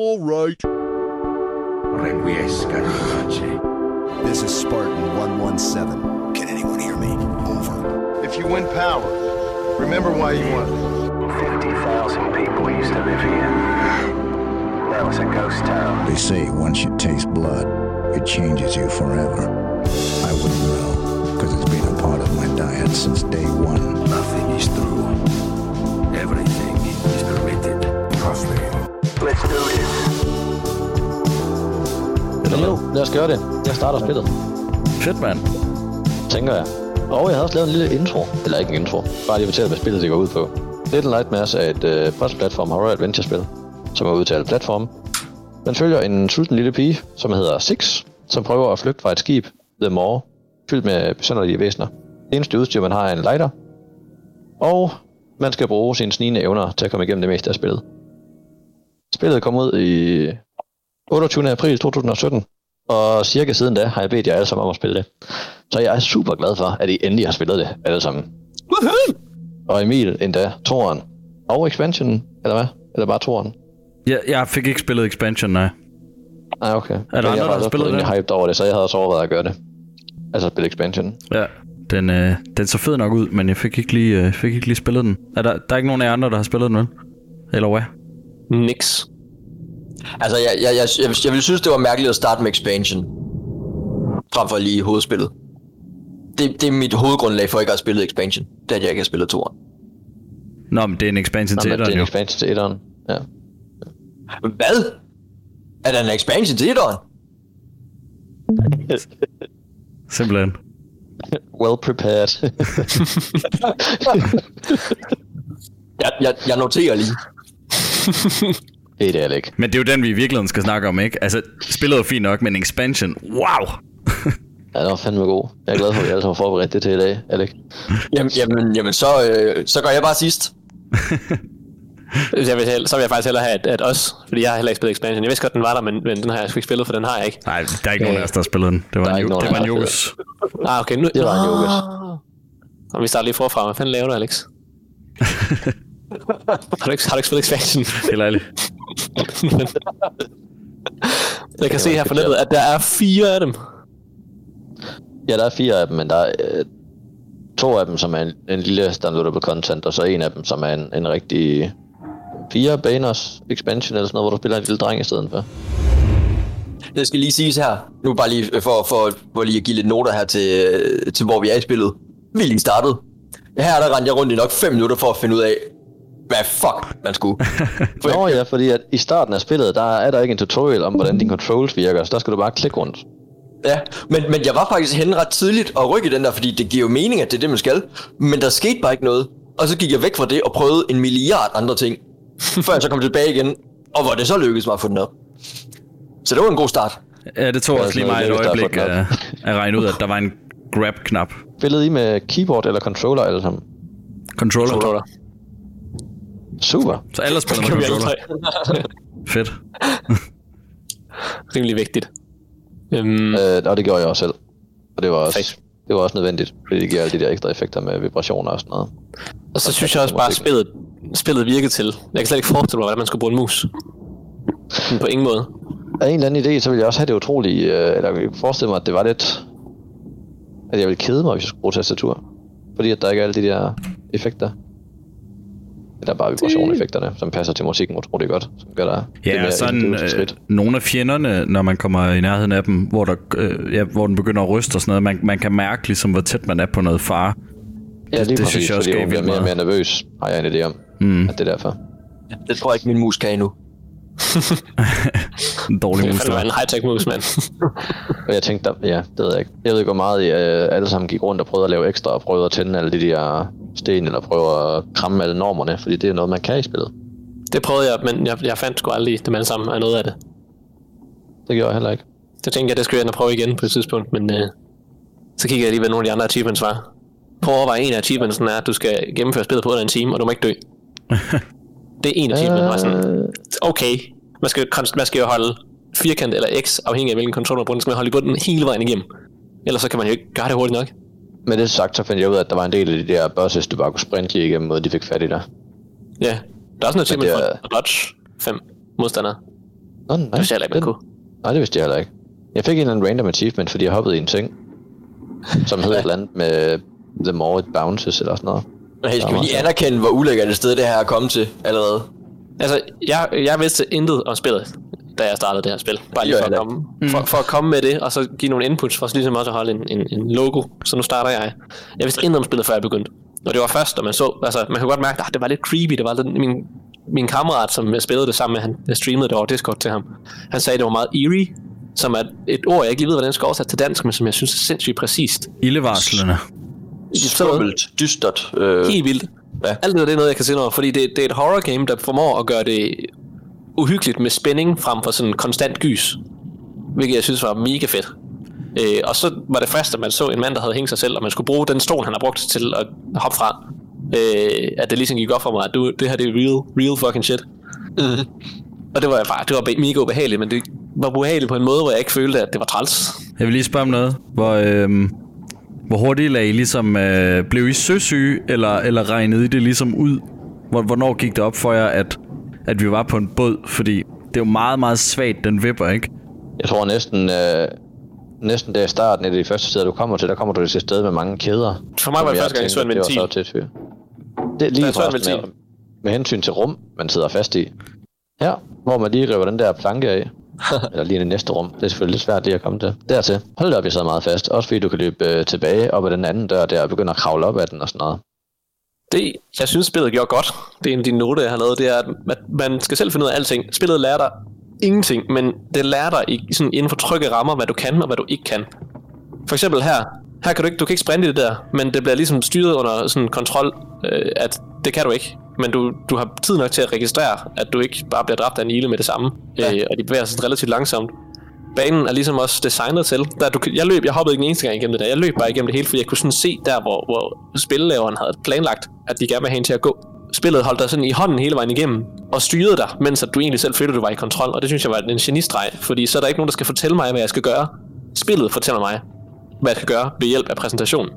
All right. Requiescat in pace. This is Spartan 117. Can anyone hear me? Over. If you win power, remember why you won. 50,000 people used to live here. Now it's a ghost town. They say once you taste blood, it changes you forever. I wouldn't know, because it's been a part of my diet since day one. Nothing is true. This. Jo, lad os gøre det. Jeg starter spillet, Fedt, mand. tænker jeg. Og jeg havde også lavet en lille intro. Eller ikke en intro. Bare lige fortælle, hvad spillet det går ud på. Little Nightmares er et øh, cross-platform horror adventure spil, som er udtalt platform. Man følger en sulten lille pige, som hedder Six, som prøver at flygte fra et skib, The Maw, fyldt med besynderlige væsener. Det eneste udstyr, man har, er en lighter. Og man skal bruge sine snigende evner til at komme igennem det meste af spillet. Spillet kom ud i 28. april 2017, og cirka siden da har jeg bedt jer alle sammen om at spille det. Så jeg er super glad for, at I endelig har spillet det alle sammen. Og Emil endda, toren og expansionen, eller hvad? Eller bare toren? Jeg, jeg fik ikke spillet expansion, nej. Nej, okay. Er andre, der har spillet det? det? Jeg hyped over det, så jeg havde også overvejet at gøre det. Altså spille expansion. Ja, den, øh, den så fed nok ud, men jeg fik ikke lige, øh, fik ikke lige spillet den. Er der, der er ikke nogen af jer andre, der har spillet den, vel? Eller hvad? Nix. Altså, jeg, jeg, jeg, jeg, jeg ville synes, det var mærkeligt at starte med expansion. Frem for lige hovedspillet. Det, det er mit hovedgrundlag for ikke at have spillet expansion. Det er, at jeg ikke har spillet toeren. Nå, men det er en expansion Nå, til men det er etteren, en jo. expansion til etteren. Ja. Hvad? Er der en expansion til etteren? Simpelthen. Well prepared. Jeg, jeg, jeg noterer lige. det er det ikke. Men det er jo den, vi i virkeligheden skal snakke om, ikke? Altså, spillet er fint nok, men expansion, wow! Ja, det var fandme god. Jeg er glad for, at vi alle har forberedt det til i dag, Alex. Jamen, jamen, jamen så, øh, så går jeg bare sidst. Jeg vil, så vil jeg faktisk hellere have, at, at os, fordi jeg har heller ikke spillet expansion. Jeg vidste godt, den var der, men, men den har jeg sgu ikke spillet, for den har jeg ikke. Nej, der er ikke nogen af os, der har spillet den. Det var en, nogen det var en Jokes. Ah, okay, nu... Det var en Jokers. Og vi starter lige forfra. Hvad fanden laver du, Alex? Har, du ikke, har du ikke spillet expansion? Helt ærligt. jeg kan se her på nettet, at der er fire af dem. Ja, der er fire af dem, men der er øh, to af dem, som er en, en lille downloadable content, og så en af dem, som er en, en rigtig fire baners expansion eller sådan noget, hvor du spiller en lille dreng i stedet for. Det skal lige siges her. Nu bare lige for, for, for lige at give lidt noter her til, øh, til hvor vi er i spillet. Vi er lige startet. Her der rendte jeg rundt i nok 5 minutter for at finde ud af, hvad fuck man skulle. Nå ja, fordi at i starten af spillet, der er der ikke en tutorial om, hvordan din controls virker, så der skal du bare klikke rundt. Ja, men, men jeg var faktisk henne ret tidligt og rykke den der, fordi det giver jo mening, at det er det, man skal. Men der skete bare ikke noget. Og så gik jeg væk fra det og prøvede en milliard andre ting. før jeg så kom tilbage igen, og hvor det så lykkedes mig at få den op. Så det var en god start. Ja, det tog også lige mig et øjeblik at, at regne ud, at der var en grab-knap. Spillede I med keyboard eller controller alle sammen? Controller. Controller. Super. Så alle spiller med controller. Fedt. Rimelig vigtigt. Øhm, Øh, og det gjorde jeg også selv. Og det var også, Fedt. det var også nødvendigt, fordi det giver alle de der ekstra effekter med vibrationer og sådan noget. og så synes jeg også bare, at spillet, spillet virkede til. Jeg kan slet ikke forestille mig, hvordan man skulle bruge en mus. Men på ingen måde. Af en eller anden idé, så ville jeg også have det utroligt, øh, eller jeg forestille mig, at det var lidt, at jeg ville kede mig, hvis jeg skulle bruge tastatur. Fordi at der ikke er alle de der effekter. Eller bare vibrationeffekterne, som passer til musikken utroligt godt. Som gør der det Ja, mere og sådan øh, nogle af fjenderne, når man kommer i nærheden af dem, hvor, der, øh, ja, hvor den begynder at ryste og sådan noget, man, man kan mærke ligesom, hvor tæt man er på noget fare. Ja, lige det præcis, synes jeg også fordi gav jeg bliver vildt mere og mere meget. nervøs, har jeg en idé om. Mm. At det er derfor. Det tror jeg ikke, min mus kan endnu. Dårlig mus, det var. en high-tech mus, mand. Og jeg tænkte, der, ja, det ved jeg ikke. Jeg ved ikke, hvor meget I øh, alle sammen gik rundt og prøvede at lave ekstra, og prøvede at tænde alle de der sten, eller prøve at kramme alle normerne, fordi det er noget, man kan i spillet. Det prøvede jeg, men jeg, jeg fandt sgu aldrig dem alle sammen af noget af det. Det gjorde jeg heller ikke. Så tænkte jeg, det skulle jeg prøve igen på et tidspunkt, men øh, så kiggede jeg lige, hvad nogle af de andre achievements var. Prøv at overveje, en af achievementsen er, at du skal gennemføre spillet på under en time, og du må ikke dø. det er en achievement, var sådan, okay, man skal, man skal jo holde firkant eller x, afhængig af hvilken controller man bruger, den skal man holde i bunden hele vejen igennem. Ellers så kan man jo ikke gøre det hurtigt nok. Med det sagt, så fandt jeg ud af, at der var en del af de der bosses, du bare kunne sprinte lige igennem, og de fik fat i dig. Ja, der er en achievement det for er- at dodge fem modstandere. Nå, nej, Det vidste jeg heller ikke, man den- kunne. Nej, det vidste jeg heller ikke. Jeg fik en eller anden random achievement, fordi jeg hoppede i en ting, som hed et eller andet med The More It Bounces eller sådan noget. Men hey, skal lige anerkende, hvor ulækkert et sted det her er kommet til allerede? Altså, jeg, jeg vidste intet om spillet, da jeg startede det her spil. Bare lige for at, komme, for, for at komme med det, og så give nogle inputs, for så ligesom også at holde en, en, en logo. Så nu starter jeg. Jeg vidste intet om spillet, før jeg begyndte. Og det var først, da man så, altså man kunne godt mærke, at det var lidt creepy. Det var lidt, min, min kammerat, som jeg spillede det sammen med, han jeg streamede det over Discord til ham. Han sagde, at det var meget eerie, som er et ord, jeg ikke lige ved, hvordan jeg skal oversætte til dansk, men som jeg synes er sindssygt præcist. Ildevarslende. Skummelt, dystert. Øh, Helt vildt. Ja. Alt det, det er noget, jeg kan se noget, fordi det, det er et horror game, der formår at gøre det uhyggeligt med spænding frem for sådan konstant gys. Hvilket jeg synes var mega fedt. Øh, og så var det først, at man så en mand, der havde hængt sig selv, og man skulle bruge den stol, han har brugt til at hoppe fra. Øh, at det ligesom gik op for mig, at du, det her det er real, real fucking shit. Mhm. Og det var bare, det var mega ubehageligt, men det var ubehageligt på en måde, hvor jeg ikke følte, at det var træls. Jeg vil lige spørge om noget. Hvor, øh, hvor hurtigt lagde I ligesom... Øh, blev I søsyge, eller, eller regnede I det ligesom ud? Hvor, hvornår gik det op for jer, at, at vi var på en båd? Fordi det er jo meget, meget svagt, den vipper, ikke? Jeg tror næsten, øh, næsten der i starten, et af de første steder, du kommer til, der kommer du til et sted med mange kæder. For mig var det første gang, jeg så en ventil. Det var så til. Det er lige jeg forresten med, med hensyn til rum, man sidder fast i. Her, hvor man lige river den der planke af. Eller lige i det næste rum. Det er selvfølgelig lidt svært lige at komme til. Dertil. Hold op, jeg sad meget fast. Også fordi du kan løbe øh, tilbage op ad den anden dør der og begynde at kravle op ad den og sådan noget. Det, jeg synes, spillet gjorde godt. Det er en af de noter, jeg har lavet. Det er, at man skal selv finde ud af alting. Spillet lærer dig ingenting, men det lærer dig i, sådan inden for trygge rammer, hvad du kan og hvad du ikke kan. For eksempel her. Her kan du ikke, du kan ikke sprinte i det der, men det bliver ligesom styret under sådan kontrol, øh, at det kan du ikke. Men du, du har tid nok til at registrere, at du ikke bare bliver dræbt af en ile med det samme. Ja. Øh, og de bevæger sig relativt langsomt. Banen er ligesom også designet til. Der, du, jeg løb, jeg hoppede ikke en eneste gang igennem det der. Jeg løb bare igennem det hele, fordi jeg kunne sådan se der, hvor, hvor spillelaveren havde planlagt, at de gerne vil have en til at gå. Spillet holdt dig sådan i hånden hele vejen igennem, og styrede dig, mens at du egentlig selv følte, at du var i kontrol. Og det synes jeg var en genistreg, fordi så er der ikke nogen, der skal fortælle mig, hvad jeg skal gøre. Spillet fortæller mig, hvad jeg skal gøre ved hjælp af præsentation.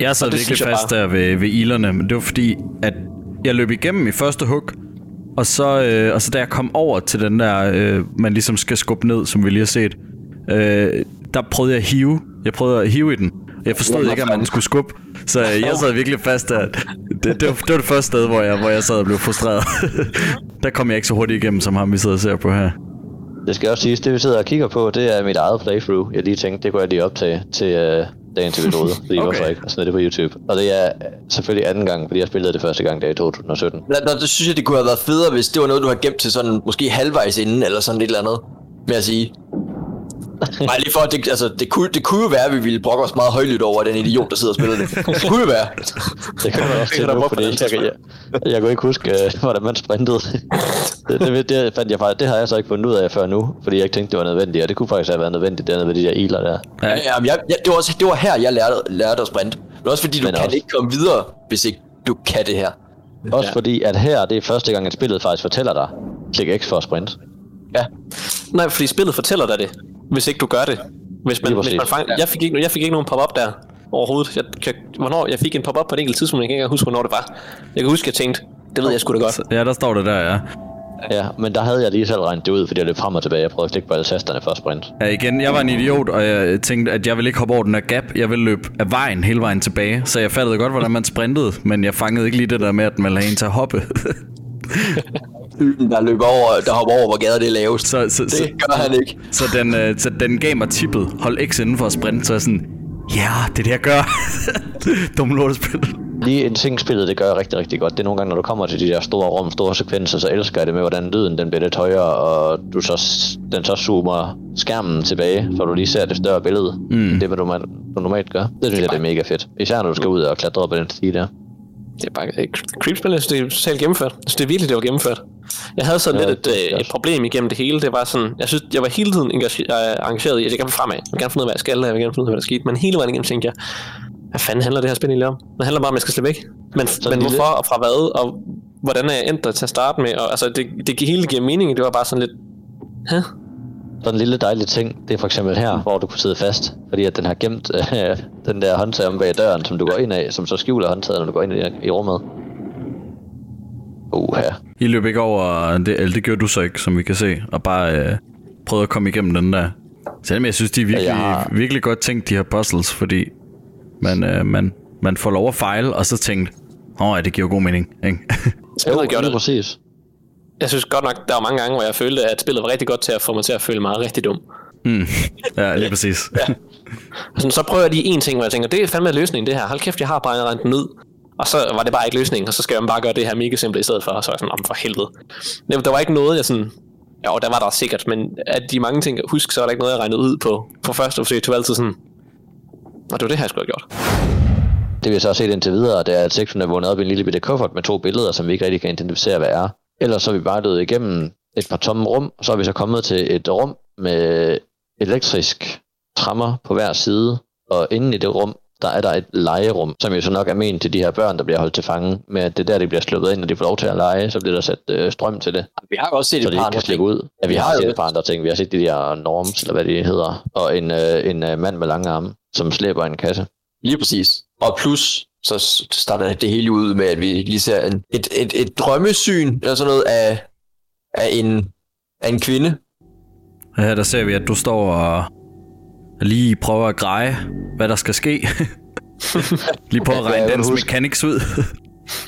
Jeg sad virkelig fast bare- der ved, ved ilerne, men det var fordi, at jeg løb igennem i første hug, og så, øh, og så da jeg kom over til den der, øh, man ligesom skal skubbe ned, som vi lige har set, øh, der prøvede jeg at hive. Jeg prøvede at hive i den. Jeg forstod ikke, at man skulle skubbe. Så øh, jeg sad virkelig fast der. Det, det, var, det var det første sted, hvor jeg, hvor jeg sad og blev frustreret. der kom jeg ikke så hurtigt igennem, som ham vi sidder og ser på her. Det skal også siges, det vi sidder og kigger på, det er mit eget playthrough. Jeg lige tænkte, det kunne jeg lige optage til øh, dagens episode, fordi okay. Okay. hvorfor ikke, og smide det på YouTube. Og det er selvfølgelig anden gang, fordi jeg spillede det første gang der i 2017. Der, der, der synes jeg, det kunne have været federe, hvis det var noget, du har gemt til sådan måske halvvejs inden, eller sådan et eller andet, med at sige. Nej, lige for, at det, altså, det, kunne, det kunne jo være, at vi ville brokke os meget højlydt over den idiot, der sidder og spiller det. Det kunne jo være. Det kan man også nu, hvorfor fordi jeg, jeg, jeg, kunne ikke huske, øh, hvordan man sprintede. det, det, det, fandt jeg faktisk, det har jeg så ikke fundet ud af før nu, fordi jeg ikke tænkte, det var nødvendigt, og det kunne faktisk have været nødvendigt dernede ved de der iler der. Ja, jamen, jeg, jeg, det, var også, det var her, jeg lærte, lærte at sprinte. Men også fordi, du Men kan også- ikke komme videre, hvis ikke du kan det her. Også fordi, at her, det er første gang, at spillet faktisk fortæller dig, klik X for at sprinte. Ja. Nej, fordi spillet fortæller dig det, hvis ikke du gør det. Hvis man, Lige hvis man fang, jeg, fik ikke, jeg fik ikke nogen pop-up der overhovedet. Jeg, kan, hvornår, jeg fik en pop-up på et enkelt tidspunkt, jeg kan ikke engang huske, hvornår det var. Jeg kan huske, jeg tænkte, det ved jeg sgu da godt. Ja, der står det der, ja. Ja, men der havde jeg lige selv regnet det ud, fordi jeg løb frem og tilbage. Jeg prøvede at klikke på alle tasterne for at sprinte. Ja, igen, jeg var en idiot, og jeg tænkte, at jeg ville ikke hoppe over den der gap. Jeg ville løbe af vejen hele vejen tilbage. Så jeg fattede godt, hvordan man sprintede, men jeg fangede ikke lige det der med, at man lagde en til at hoppe. Der løber over, der hopper over, hvor gader det er lavest. så, så, så, Det gør han ikke. så, den, øh, så den gav mig tippet. Hold X inden for at sprinte, så jeg sådan, ja, det er det, jeg gør. Dum lortespil. Lige en ting, spillet det gør rigtig, rigtig godt. Det er nogle gange, når du kommer til de der store rum, store sekvenser, så elsker jeg det med, hvordan lyden den bliver lidt højere, og du så, den så zoomer skærmen tilbage, så du lige ser det større billede. Mm. Det, hvad du, du normalt gør. Det synes jeg, det er mega fedt. Især når du skal ud og klatre op ad den stige der. Det er bare et creepspil, jeg synes, det er totalt gennemført. Jeg synes, det er virkelig, det var gennemført. Jeg havde sådan Ja, lidt et, øh, et problem igennem det hele. Det var sådan, jeg synes, jeg var hele tiden engage- øh, engageret i, at jeg gerne fremad. Jeg vil gerne finde ud af, hvad jeg skal, jeg vil gerne finde ud af, hvad der skete. Men hele vejen igennem tænkte jeg, hvad fanden handler det her spil egentlig om? Det handler bare om, at jeg skal slippe væk. Men, men lille- hvorfor og fra hvad, og hvordan er jeg endt der til at starte med? Og, altså, det, det hele giver mening. Det var bare sådan lidt, Hæ? Så en lille dejlig ting, det er for eksempel her, hvor du kunne sidde fast, fordi at den har gemt øh, den der håndtag om bag døren, som du går ind af, som så skjuler håndtaget, når du går ind i, i rummet. Uha. I løb ikke over, det, eller det gjorde du så ikke, som vi kan se, og bare øh, prøvede at komme igennem den der. Selvom jeg synes, de er virkelig, Ja, jeg har- virkelig godt tænkt, de her puzzles, fordi man, øh, man, man får lov at fejle, og så tænkt, åh, ja, det giver god mening, ikke? Spillet gjorde lige det. præcis. Jeg synes godt nok, der var mange gange, hvor jeg følte, at spillet var rigtig godt til at få mig til at føle mig rigtig dum. ja, lige præcis. Ja. Sådan, så prøver de en ting, hvor jeg tænker, det er fandme løsningen det her. Hold kæft, jeg har bare regnet den ud. Og så var det bare ikke løsningen, og så skal jeg bare gøre det her mega simpelt i stedet for. Og så var jeg sådan, om for helvede. Det, der var ikke noget, jeg sådan... Jo, der var der sikkert, men af de mange ting, jeg husker, så var der ikke noget, jeg regnede ud på, på første forsøg. Det var altid sådan, og det var det her, jeg skulle have gjort. Det vi så har set indtil videre, det er, at sektionen er vundet op i en lille bitte kuffert med to billeder, som vi ikke rigtig kan identificere, hvad er. Ellers så er vi bare løbet igennem et par tomme rum, og så er vi så kommet til et rum med elektrisk trammer på hver side, og inde i det rum, der er der et legerum, som jo så nok er ment til de her børn, der bliver holdt til fange, med at det er der, de bliver sluppet ind, og de får lov til at lege, så bliver der sat øh, strøm til det, Vi har jo også set så et par andre ting. ud. Ja, vi Vi har har set jo- et par andre ting. Vi har set de der norms, eller hvad de hedder, og en, øh, en øh, mand med lange arme, som slæber en kasse. Lige præcis. Og plus, så starter det hele ud med, at vi lige ser en, et, et, et drømmesyn, eller sådan noget, af, af, en, af en kvinde. Her der ser vi, at du står og lige prøver at greje, hvad der skal ske. lige prøver at Ja, regne jeg kan dens mechanics ud.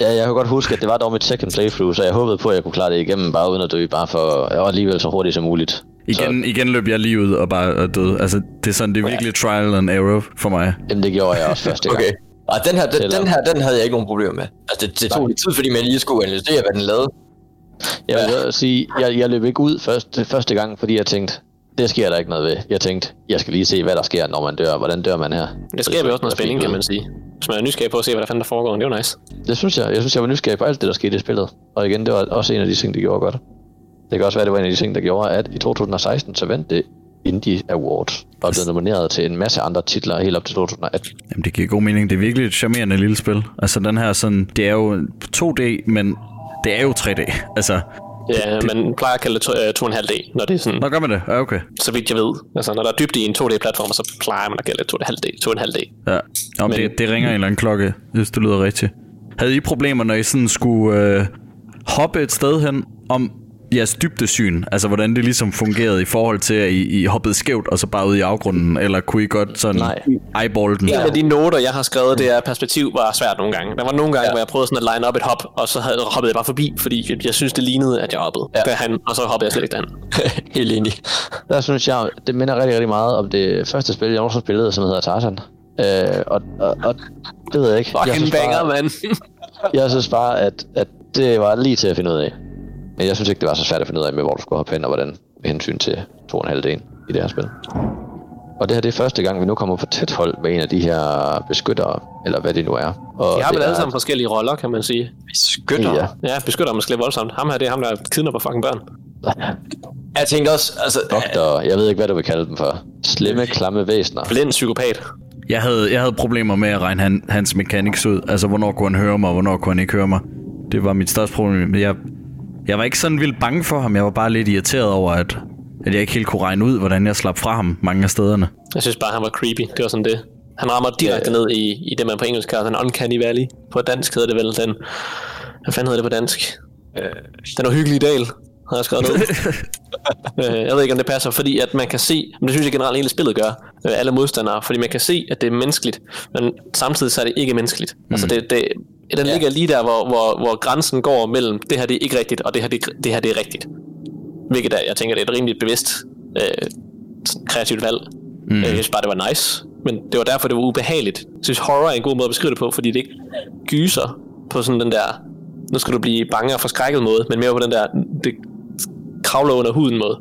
Ja, jeg kan godt huske, at det var dog mit second playthrough, så jeg håbede på, at jeg kunne klare det igennem, bare uden at dø, bare for og alligevel så hurtigt som muligt. igen, igen løb jeg lige ud og bare og døde. Altså, det er sådan, det er virkelig trial and error for mig. Så, jamen, det gjorde jeg også første gang. Okay. Og den her, den, Selvom- den her, den havde jeg ikke nogen problemer med. Altså, det, det tog lidt tid, fordi man lige skulle analysere, hvad den lavede. Jeg vil så sige, jeg, jeg løb ikke ud første, første gang, fordi jeg tænkte, det sker der ikke noget ved. Jeg tænkte, jeg skal lige se, hvad der sker, når man dør. Hvordan dør man her? Det skaber jo også noget spænding, kan man sige. Hvis man er nysgerrig på at se, hvad der fanden der foregår, det er jo nice. Det synes jeg. Jeg synes, jeg var nysgerrig på alt det, der skete i spillet. Og igen, det var også en af de ting, der gjorde godt. Det kan også være, det var en af de ting, der gjorde, at i 2016, så vandt det Indie Awards og blev nomineret til en masse andre titler helt op til 2018. Jamen, det giver god mening. Det er virkelig et charmerende lille spil. Altså, den her sådan, det er jo 2D, men det er jo 3D. Altså, Ja, man plejer at kalde det to, øh, to og en halv D, når det er sådan, nå gør man det? Ja, okay. så vidt jeg ved. Altså, når der er dybde i en 2D-platform, så plejer man at kalde det to og en halv D. To og en halv D. Ja. Nå, men Men- det, det ringer en eller anden klokke, hvis det lyder rigtigt. Havde I problemer, når I sådan skulle øh, hoppe et sted hen om jeres dybdesyn? Altså, hvordan det ligesom fungerede i forhold til, at I, I hoppede skævt og så bare ud i afgrunden? Eller kunne I godt sådan Nej. eyeball den? En af de noter, jeg har skrevet, det er, at perspektiv var svært nogle gange. Der var nogle gange, ja. hvor jeg prøvede sådan at line op et hop, og så havde, hoppede jeg bare forbi, fordi jeg, jeg synes, det lignede, at jeg hoppede. Ja. Derhen, og så hoppede jeg slet ikke derhen. Helt enig. Der synes jeg, det minder rigtig, rigtig meget om det første spil, jeg nogensinde spillede, som hedder Tarzan. Øh, og, og, og, det ved jeg ikke. jeg Fucking synes banger, bare, mand. jeg synes bare, at, at det var lige til at finde ud af. Men jeg synes ikke, det var så svært at finde ud af med, hvor du skulle hoppe hen, og hvordan med hensyn til 2,5 delen i det her spil. Og det her det er første gang, vi nu kommer på tæt hold med en af de her beskyttere, eller hvad det nu er. Og De har vel alle er- sammen forskellige roller, kan man sige. Skytter. Ja. Ja. Beskytter måske lidt voldsomt. Ham her, det er ham, der kidnapper fucking børn. Jeg tænkte også, altså... Doktor, jeg ved ikke, hvad du vil kalde dem for. Slemme, klamme væsener. Blind psykopat. Jeg havde, jeg havde problemer med at regne han, hans mechanics ud. Altså, hvornår kunne han høre mig, og hvornår kunne han ikke høre mig. Det var mit største problem. Jeg, jeg var ikke sådan vildt bange for ham. Jeg var bare lidt irriteret over, at, at jeg ikke helt kunne regne ud, hvordan jeg slap fra ham mange af stederne. Jeg synes bare, han var creepy. Det var sådan det. Han rammer direkte ned i, i det, man på engelsk kalder den uncanny valley. På dansk hedder det vel den... Hvad fanden hedder det på dansk? Øh, den uhyggelige dal, har jeg skrevet ned. øh, jeg ved ikke, om det passer, fordi at man kan se, men det synes jeg generelt hele spillet gør, øh, alle modstandere, fordi man kan se, at det er menneskeligt, men samtidig så er det ikke menneskeligt. Mm. Altså det, det, den ligger lige der, hvor, hvor, hvor grænsen går mellem, det her det er ikke rigtigt, og det her det, det her det er rigtigt. Hvilket er, jeg tænker, det er et rimelig bevidst øh, kreativt valg. Mm. Jeg synes bare, det var nice. Men det var derfor, det var ubehageligt. Jeg synes, horror er en god måde at beskrive det på, fordi det ikke gyser på sådan den der, nu skal du blive bange og forskrækket måde, men mere på den der, det kravler under huden måde.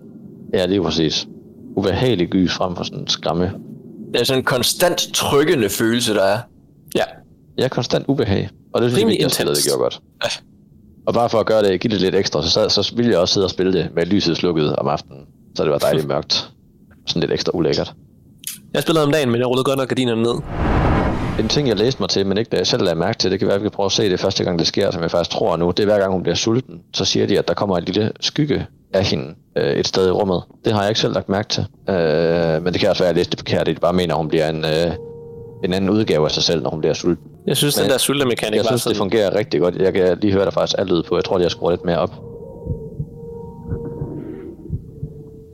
Ja, det er præcis. Ubehagelig gys frem for sådan en skræmme. Det er sådan en konstant trykkende følelse, der er. Ja. Ja, konstant ubehag. Og det synes jeg Rimelig spillet det gjorde godt. Og bare for at gøre det, give det lidt ekstra, så, sad, så ville jeg også sidde og spille det med lyset slukket om aftenen. Så det var dejligt mørkt. Sådan lidt ekstra ulækkert. Jeg spillede om dagen, men jeg rullede godt nok gardinerne ned. En ting, jeg læste mig til, men ikke da jeg selv lagde mærke til, det kan være, at vi kan prøve at se det første gang, det sker, som jeg faktisk tror nu. Det er hver gang, hun bliver sulten, så siger de, at der kommer en lille skygge af hende øh, et sted i rummet. Det har jeg ikke selv lagt mærke til. Øh, men det kan også være, at jeg læste det forkert, at de bare mener, at hun bliver en, øh, en anden udgave af sig selv, når hun bliver sulten. Jeg synes, Men den der sultemekanik Jeg var synes, sådan... det fungerer rigtig godt. Jeg kan lige høre der faktisk alt ud på. Jeg tror, jeg skruer lidt mere op.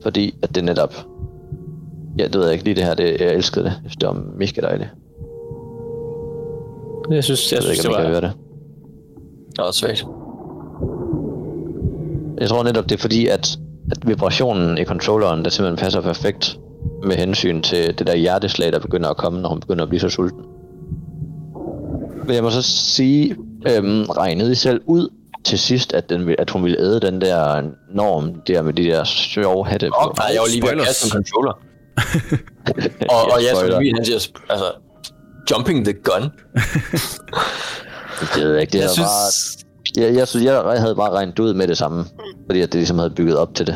Fordi at det netop... Ja, det ved jeg ikke lige det her. Det, jeg elskede det. Jeg synes, det var mega dejligt. Jeg synes, jeg Jeg ved synes ikke, det om kan var... høre det. Det også svagt. Jeg tror netop, det er fordi, at, at vibrationen i controlleren, der simpelthen passer perfekt med hensyn til det der hjerteslag, der begynder at komme, når hun begynder at blive så sulten. Men jeg må så sige, øhm, regnede I selv ud til sidst, at, den, at hun ville æde den der norm der med de der sjove hatte på? Nej, jeg var lige ved at kaste en controller. og, og ja, som Spoiler. Emil, han siger, altså, jumping the gun. Det ved jeg ikke. Det Jeg jeg synes... synes... jeg, jeg, synes, jeg havde bare regnet ud med det samme, fordi at det ligesom havde bygget op til det.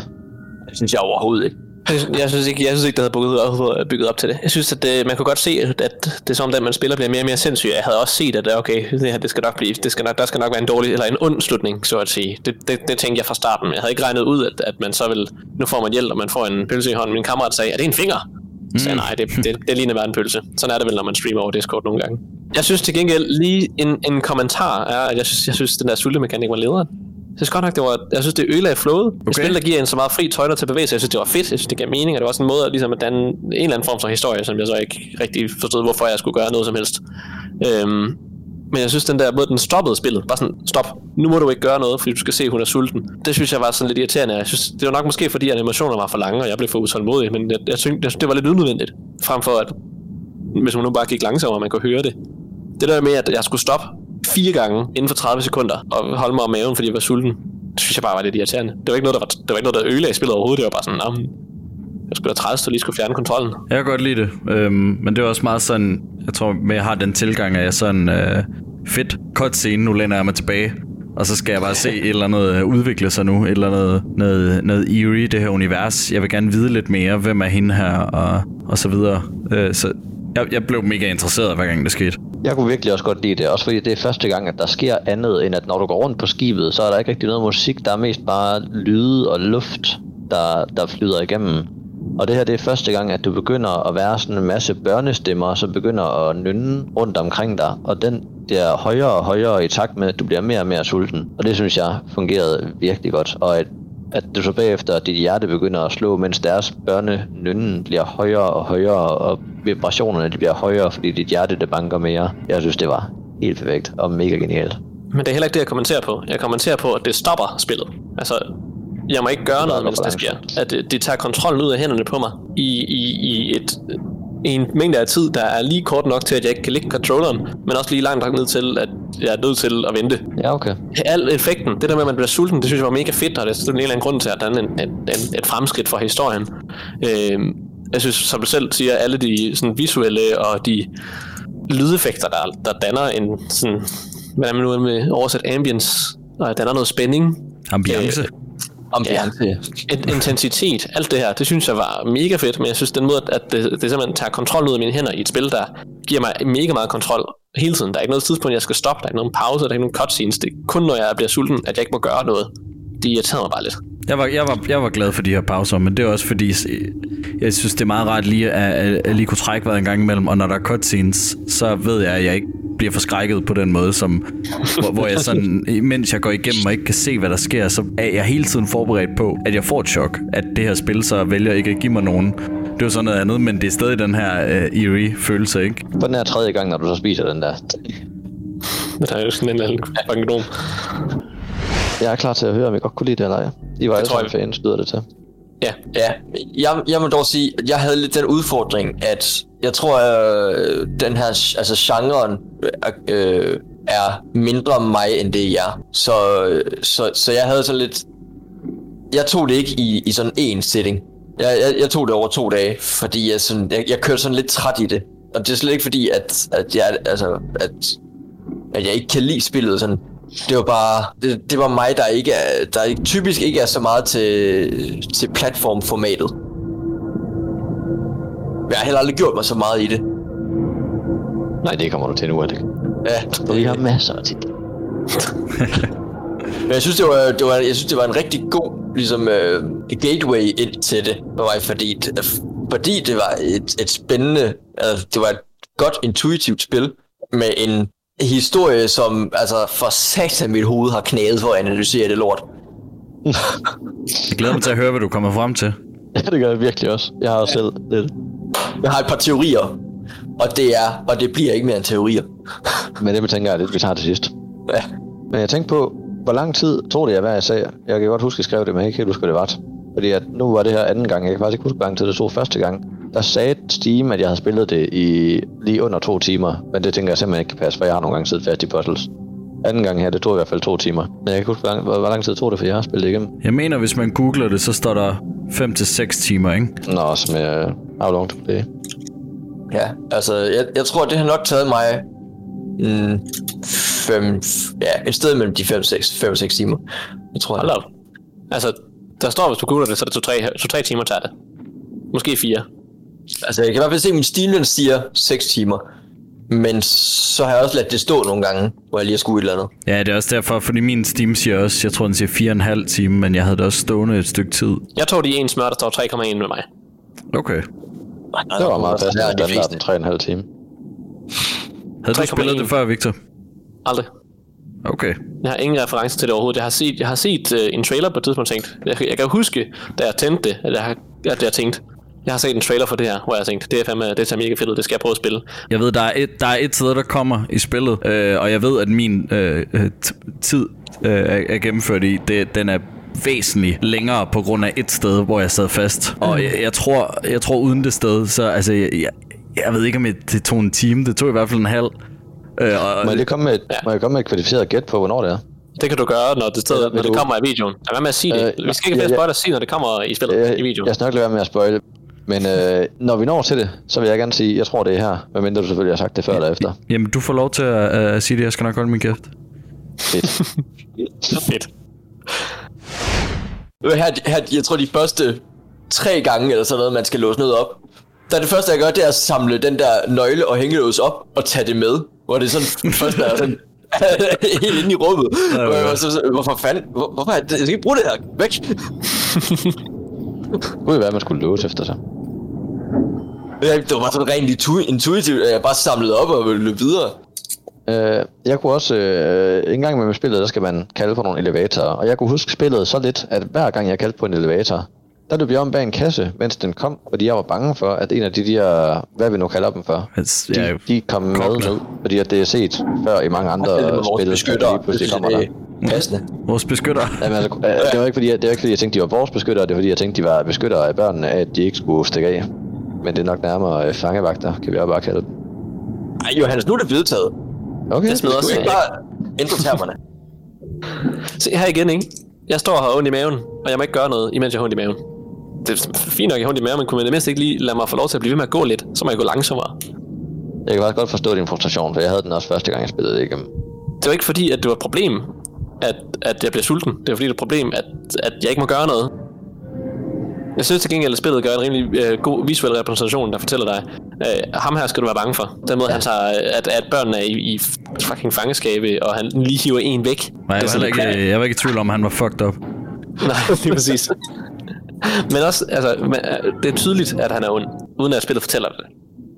Det synes jeg overhovedet ikke. Jeg, jeg synes ikke, jeg synes ikke, det havde bygget op, bygget op til det. Jeg synes, at det, man kunne godt se, at, at det er som om, den man spiller bliver mere og mere sindssyg. Jeg havde også set, at okay, det her, det skal nok blive, det skal nok, der skal nok være en dårlig, eller en ond slutning, så at sige. Det, det, det tænkte jeg fra starten. Jeg havde ikke regnet ud, at, at man så vil, nu får man hjælp, og man får en pølse i hånden. Min kammerat sagde, er det en finger? Så sagde jeg, nej, det, det, det ligner bare en pølse. Sådan er det vel, når man streamer over Discord nogle gange. Jeg synes til gengæld lige en, en kommentar er, at jeg synes, jeg synes den der sultemekanik var lederen. Jeg synes godt nok, det var, jeg synes, det ødelagde flowet. Okay. Et spil, der giver en så meget fri tøjler til at bevæge sig, jeg synes, det var fedt. Jeg synes, det gav mening, og det var også en måde at, ligesom, at danne en eller anden form for historie, som jeg så ikke rigtig forstod, hvorfor jeg skulle gøre noget som helst. Øhm, men jeg synes, den der måde, den stoppede spillet, bare sådan, stop, nu må du ikke gøre noget, fordi du skal se, at hun er sulten. Det synes jeg var sådan lidt irriterende. Jeg synes, det var nok måske, fordi animationerne var for lange, og jeg blev for utålmodig, men jeg, jeg, synes, jeg synes, det var lidt unødvendigt, frem for at, hvis hun nu bare gik langsommere, man kunne høre det. Det der med, at jeg skulle stoppe fire gange inden for 30 sekunder, og holde mig om maven, fordi jeg var sulten, det synes jeg bare var lidt irriterende. Det var ikke noget, der, var, det var ikke noget, der ødelagde spillet overhovedet. Det var bare sådan, "Nå, jeg skulle da træls, at lige skulle fjerne kontrollen. Jeg kan godt lide det, øhm, men det er også meget sådan, jeg tror, med jeg har den tilgang, at jeg sådan, øh, fedt, cutscene, nu læner jeg mig tilbage, og så skal jeg bare se et eller andet øh, udvikle sig nu, et eller andet noget, noget eerie, det her univers. Jeg vil gerne vide lidt mere, hvem er hende her, og, og så videre. Øh, så jeg, jeg blev mega interesseret, hver gang det skete. Jeg kunne virkelig også godt lide det, også fordi det er første gang, at der sker andet, end at når du går rundt på skibet, så er der ikke rigtig noget musik, der er mest bare lyde og luft, der, der flyder igennem. Og det her det er første gang, at du begynder at være sådan en masse børnestemmer, som begynder at nynne rundt omkring dig, og den bliver højere og højere i takt med, at du bliver mere og mere sulten. Og det synes jeg fungerede virkelig godt, og at at du så bagefter, at dit hjerte begynder at slå, mens deres børnenynnen bliver højere og højere, og vibrationerne de bliver højere, fordi dit hjerte det banker mere. Jeg synes, det var helt perfekt og mega genialt. Men det er heller ikke det, jeg kommenterer på. Jeg kommenterer på, at det stopper spillet. Altså, jeg må ikke gøre noget, mens det sker. At det, det tager kontrollen ud af hænderne på mig i, i, i et i en mængde af tid, der er lige kort nok til, at jeg ikke kan ligge controlleren, men også lige langt nok ned til, at jeg er nødt til at vente. Ja, okay. Al effekten, det der med, at man bliver sulten, det synes jeg var mega fedt, og det er sådan en eller anden grund til, at der er en, en, en, et fremskridt for historien. Øh, jeg synes, som du selv siger, alle de sådan, visuelle og de lydeffekter, der, der danner en sådan, hvad er man nu med oversat ambience, og danner noget spænding. Ambiance. Øh, Ambiance. Ja, et, intensitet, alt det her, det synes jeg var mega fedt, men jeg synes den måde, at det, det simpelthen tager kontrol ud af mine hænder i et spil, der giver mig mega meget kontrol hele tiden. Der er ikke noget tidspunkt, jeg skal stoppe, der er ikke nogen pause, der er ikke nogen cutscenes. Det er kun, når jeg bliver sulten, at jeg ikke må gøre noget. Det irriterer mig bare lidt. Jeg var, jeg, var, jeg var glad for de her pauser, men det er også fordi, jeg synes, det er meget rart lige at, at, lige kunne trække vejret en gang imellem, og når der er cutscenes, så ved jeg, at jeg ikke bliver forskrækket på den måde, som, hvor, hvor jeg sådan, mens jeg går igennem og ikke kan se, hvad der sker, så er jeg hele tiden forberedt på, at jeg får et chok, at det her spil så vælger ikke at give mig nogen. Det er jo sådan noget andet, men det er stadig den her uh, eerie følelse, ikke? På den her tredje gang, når du så spiser den der. Der er jo sådan en eller anden. Jeg er klar til at høre, om I godt kunne lide det eller ej. I var alle sammen fans, lyder det til. Ja, Ja, jeg, jeg må dog sige, at jeg havde lidt den udfordring, at jeg tror, at den her, altså genren øh, er mindre mig, end det er. Så, så, så jeg havde sådan lidt, jeg tog det ikke i, i sådan en setting. Jeg, jeg, jeg tog det over to dage, fordi jeg, sådan, jeg, jeg kørte sådan lidt træt i det. Og det er slet ikke fordi, at, at, jeg, altså, at, at jeg ikke kan lide spillet sådan. Det var bare, det, det var mig, der ikke er, der typisk ikke er så meget til, til platformformatet. Jeg har heller aldrig gjort mig så meget i det. Nej, det kommer du til nu, Alec. Ja, Vi har masser af tid. Men jeg synes, det var, det var, jeg synes, det var en rigtig god ligesom, uh, gateway ind til det for mig, fordi, fordi det var et, et spændende, altså, det var et godt intuitivt spil med en historie, som altså for satan mit hoved har knæet for at analysere det lort. Jeg glæder mig til at høre, hvad du kommer frem til. Ja, det gør jeg virkelig også. Jeg har også selv lidt. Jeg har et par teorier, og det er, og det bliver ikke mere end teorier. Men det tænker jeg lidt, vi tager til sidst. Ja. Men jeg tænkte på, hvor lang tid tog det, jeg hvad jeg sagde? Jeg kan godt huske, at jeg skrev det, men jeg kan ikke helt huske, hvad det var. Fordi at nu var det her anden gang. Jeg kan faktisk ikke huske, hvor lang tid det tog første gang. Der sagde Steam, at jeg havde spillet det i lige under to timer. Men det tænker jeg simpelthen ikke kan passe, for jeg har nogle gange siddet fast i puzzles. Anden gang her, det tog i hvert fald to timer. Men jeg kan ikke huske, hvor lang, hvor, lang tid tog det, for jeg har spillet det igennem. Jeg mener, hvis man googler det, så står der 5-6 timer, ikke? Nå, som jeg how long to play. Ja, altså, jeg, jeg tror, det har nok taget mig mm, fem, ja, et sted mellem de 5-6 timer. Jeg tror, Hold op. Altså, der står, hvis du googler det, så er det 2-3 timer tager det. Måske 4. Altså, jeg kan i hvert fald se, at min Steam den siger 6 timer. Men så har jeg også ladet det stå nogle gange, hvor jeg lige har skulle et eller andet. Ja, det er også derfor, fordi min Steam siger også, jeg tror, den siger 4,5 time, men jeg havde det også stående et stykke tid. Jeg tog de en smør, der står 3,1 med mig. Okay. Det var meget passende Ja, de fleste. standarden, 3,5 time. Havde du 3,1. spillet det før, Victor? Aldrig. Okay. Jeg har ingen reference til det overhovedet. Jeg har set, jeg har set uh, en trailer på et tidspunkt tænkt. Jeg, jeg kan huske, da jeg tændte det, at jeg, har, at jeg tænkte, jeg har set en trailer for det her, hvor jeg tænkte, det er fandme, det ser mega fedt ud, det skal jeg prøve at spille. Jeg ved, der er et, der er et sted, der kommer i spillet, øh, og jeg ved, at min øh, øh, tid øh, er, gennemført i, det, den er væsentligt længere på grund af et sted, hvor jeg sad fast. Og jeg, jeg, tror, jeg tror uden det sted, så altså, jeg, jeg, jeg ved ikke, om det det tog en time. Det tog i hvert fald en halv. Øh, og, Må jeg lige komme med et, Ja. må jeg komme med et kvalificeret gæt på, hvornår det er? Det kan du gøre, når det, sted, Eller når det du- kommer i videoen. Lad være med at sige det. Øh, Vi skal ikke ja, ja. spoiler sige, når det kommer i spillet, Jeg, i videoen. jeg skal nok lade være med at spoile. Men øh, når vi når til det, så vil jeg gerne sige, jeg tror det er her. Medmindre du selvfølgelig har sagt det før eller efter. Jamen, du får lov til at, at sige det. Jeg skal nok holde min kæft. Fedt. Fedt. Øh, Her, her, jeg tror, de første tre gange, eller sådan noget, man skal låse noget op. Der er det første, jeg gør, det er at samle den der nøgle og hængelås op og tage det med. Hvor det er sådan, først er sådan, helt inde i rummet. Ja, ja. var så, så, hvorfor fanden, hvor, hvorfor er det, jeg skal ikke bruge det her, væk. Det kunne jo være, at man skulle låse efter sig. Ja, Det var bare sådan rent intu- intuitivt, at jeg bare samlede op og ville løbe videre. Øh, jeg kunne også, øh, en gang med spillet, der skal man kalde på nogle elevatorer. Og jeg kunne huske spillet så lidt, at hver gang jeg kaldte på en elevator, der løb jeg om bag en kasse, mens den kom, fordi jeg var bange for, at en af de der, hvad vi nu kalder dem for, Altså, de, ja, de kom med ned, fordi at det er set før i mange andre spil, at beskyttere. lige pludselig kommer der. er passende. Vores beskytter. Jamen, altså, øh, det var ikke fordi, det var ikke fordi, jeg tænkte, de var vores beskyttere, det var fordi, jeg tænkte, de var beskyttere af børnene, at de ikke skulle stikke af. Men det er nok nærmere øh, fangevagter, kan vi også bare kalde dem. Ej, Johannes, nu er det vedtaget. Okay. Det smider også ikke bare ændre termerne. Se her igen, ikke? Jeg står og har ondt i maven, og jeg må ikke gøre noget, imens jeg har ondt i maven. Det er fint nok, at jeg har ondt i maven, men kunne man det mindste ikke lige lade mig få lov til at blive ved med at gå lidt, så må jeg gå langsommere. Jeg kan faktisk godt forstå din frustration, for jeg havde den også første gang, jeg spillede det igennem. Det var ikke fordi, at det var et problem, at, at jeg bliver sulten. Det var fordi, det var et problem, at, at jeg ikke må gøre noget. Jeg synes til gengæld, at spillet gør en rimelig øh, god visuel repræsentation, der fortæller dig, øh, ham her skal du være bange for. Den måde, han tager, at, at børnene er i, i fucking fangeskabe, og han lige hiver en væk. Nej, jeg, Det er var sådan, ikke, jeg var ikke i tvivl om, at han var fucked up. Nej, lige præcis. Men også, altså, øh, det er tydeligt, at han er ond, uden at spillet fortæller det.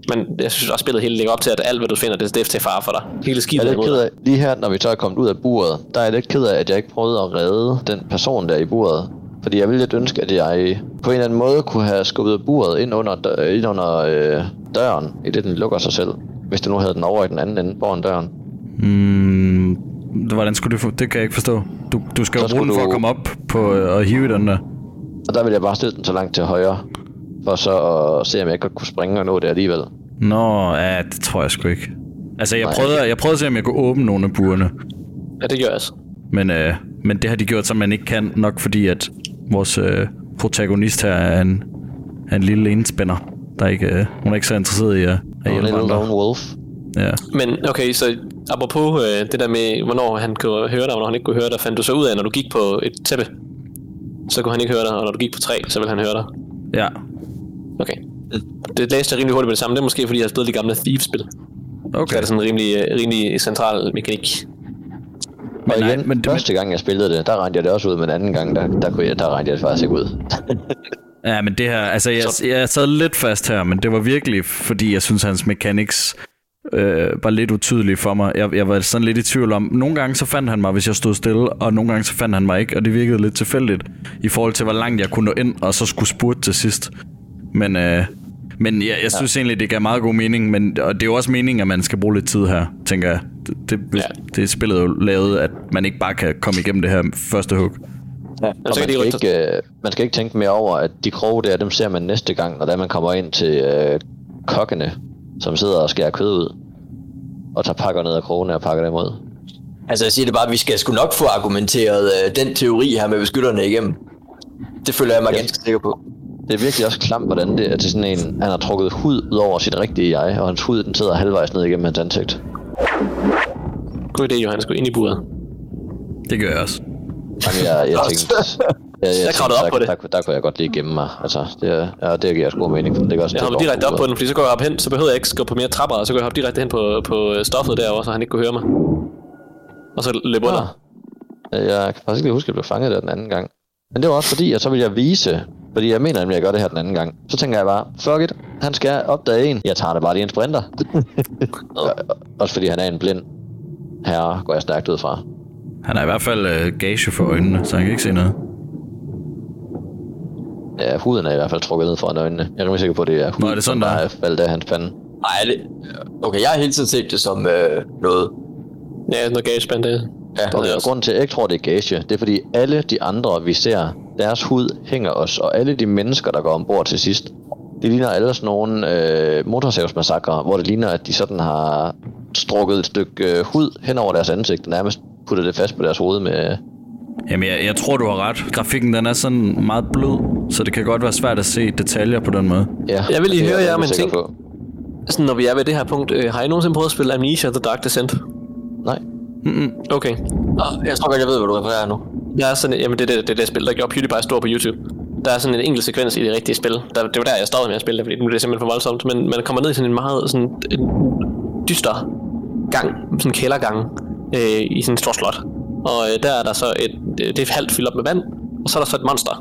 Men jeg synes også, spillet hele lægger op til, at alt, hvad du finder, det er til fare for dig. Hele Jeg er skibet lidt ked af, lige her, når vi så er kommet ud af buret, der er jeg lidt ked af, at jeg ikke prøvede at redde den person der i buret. Fordi jeg ville lidt ønske, at jeg på en eller anden måde kunne have skubbet buret ind under, dø- ind under øh, døren, i det den lukker sig selv. Hvis det nu havde den over i den anden ende foran døren. Mm, hvordan skulle du få, det kan jeg ikke forstå. Du, du skal jo bruge den for at du- komme op på øh, og hive i den der. Og der ville jeg bare stille den så langt til højre, for så at se, om jeg ikke kunne springe og nå det alligevel. Nå, ja, det tror jeg sgu ikke. Altså, jeg Nej. prøvede, jeg prøvede at se, om jeg kunne åbne nogle af burene. Ja, det gør jeg også. Men, øh, men det har de gjort, som man ikke kan, nok fordi at vores øh, protagonist her er en, er en lille enspænder, der ikke, øh, hun er ikke så interesseret i at, at En hjælpe andre. lone wolf. Ja. Men okay, så apropos øh, det der med, hvornår han kunne høre dig, og hvornår han ikke kunne høre dig, fandt du så ud af, når du gik på et tæppe, så kunne han ikke høre dig, og når du gik på træ, så ville han høre dig. ja. Okay. Det læste jeg rimelig hurtigt med det samme. Det er måske, fordi jeg har spillet de gamle Thieves-spil. Så Okay. er det sådan en rimelig, øh, rimelig central mekanik. Og nej, igen, men men første gang jeg spillede det, der regnede jeg det også ud, men anden gang, der, der, kunne jeg, der regnede jeg det faktisk ikke ud. Ja, men det her, altså jeg, jeg sad lidt fast her, men det var virkelig, fordi jeg synes, hans mechanics øh, var lidt utydelig for mig. Jeg, jeg var sådan lidt i tvivl om, nogle gange så fandt han mig, hvis jeg stod stille, og nogle gange så fandt han mig ikke, og det virkede lidt tilfældigt i forhold til, hvor langt jeg kunne nå ind, og så skulle spurte til sidst. Men, øh, men jeg, jeg synes ja. egentlig, det gav meget god mening, men og det er jo også meningen, at man skal bruge lidt tid her, tænker jeg. Det, det, ja. det er spillet jo lavet, at man ikke bare kan komme igennem det her første hug. Ja, og man, skal ikke, øh, man skal ikke tænke mere over, at de kroge der, dem ser man næste gang, når man kommer ind til øh, kokkene, som sidder og skærer kød ud, og tager pakker ned af krogene og pakker dem ud. Altså jeg siger det bare, at vi skal sgu nok få argumenteret øh, den teori her med beskytterne igennem. Det føler jeg mig ja. ganske sikker på. Det er virkelig også klamt, hvordan det er til sådan en, han har trukket hud ud over sit rigtige jeg, og hans hud den sidder halvvejs ned igennem hans ansigt. God idé, Johannes. Gå ind i buret. Det gør jeg også. Jamen, jeg, jeg tænkte, jeg, jeg, jeg tænkte, op der, på det. Der, der, der, kunne jeg godt lige gemme mig. Altså, det, ja, det giver sgu mening. Det gør også, jeg hopper direkte op på den, fordi så går jeg op hen, så behøver jeg ikke gå på mere trapper, og så går jeg hoppe direkte hen på, på stoffet derovre, så han ikke kunne høre mig. Og så løbe under. Ja. Jeg kan faktisk ikke huske, at jeg blev fanget der den anden gang. Men det var også fordi, at så ville jeg vise, fordi jeg mener nemlig, at jeg gør det her den anden gang. Så tænker jeg bare, fuck it, han skal opdage en. Jeg tager det bare lige en sprinter. også fordi han er en blind herre, går jeg stærkt ud fra. Han er i hvert fald øh, gage for øjnene, så han kan ikke se noget. Ja, huden er i hvert fald trukket ned foran øjnene. Jeg er rimelig sikker på, at det er huden, Nå, er det sådan, der der? er faldet af hans pande. Nej, det... Okay, jeg har hele tiden set det som øh, noget. Ja, noget gageband, det. Ja, og, og grunden til, at jeg ikke tror, det er gage, det er fordi alle de andre, vi ser, deres hud hænger os, og alle de mennesker, der går ombord til sidst, det ligner alle sådan nogle øh, motorsavsmassakre, hvor det ligner, at de sådan har strukket et stykke øh, hud hen over deres ansigt, og nærmest puttet det fast på deres hoved med... Jamen, jeg, jeg tror, du har ret. Grafikken, den er sådan meget blød, så det kan godt være svært at se detaljer på den måde. Ja, Jeg vil lige høre jer om en ting. På. Sådan, når vi er ved det her punkt, øh, har I nogensinde prøvet at spille Amnesia The Dark Descent? Nej. Okay. Og jeg tror godt, jeg ved, hvad du refererer nu. Der er sådan, jamen det er det, det, det spil, der gjorde PewDiePie stor på YouTube. Der er sådan en enkelt sekvens i det rigtige spil. Der, det var der, jeg stoppede med at spille det, fordi nu er det simpelthen for voldsomt. Men man kommer ned i sådan en meget sådan, en dyster gang, sådan en kældergang, øh, i sådan en stor slot. Og øh, der er der så et, det er halvt fyldt op med vand, og så er der så et monster,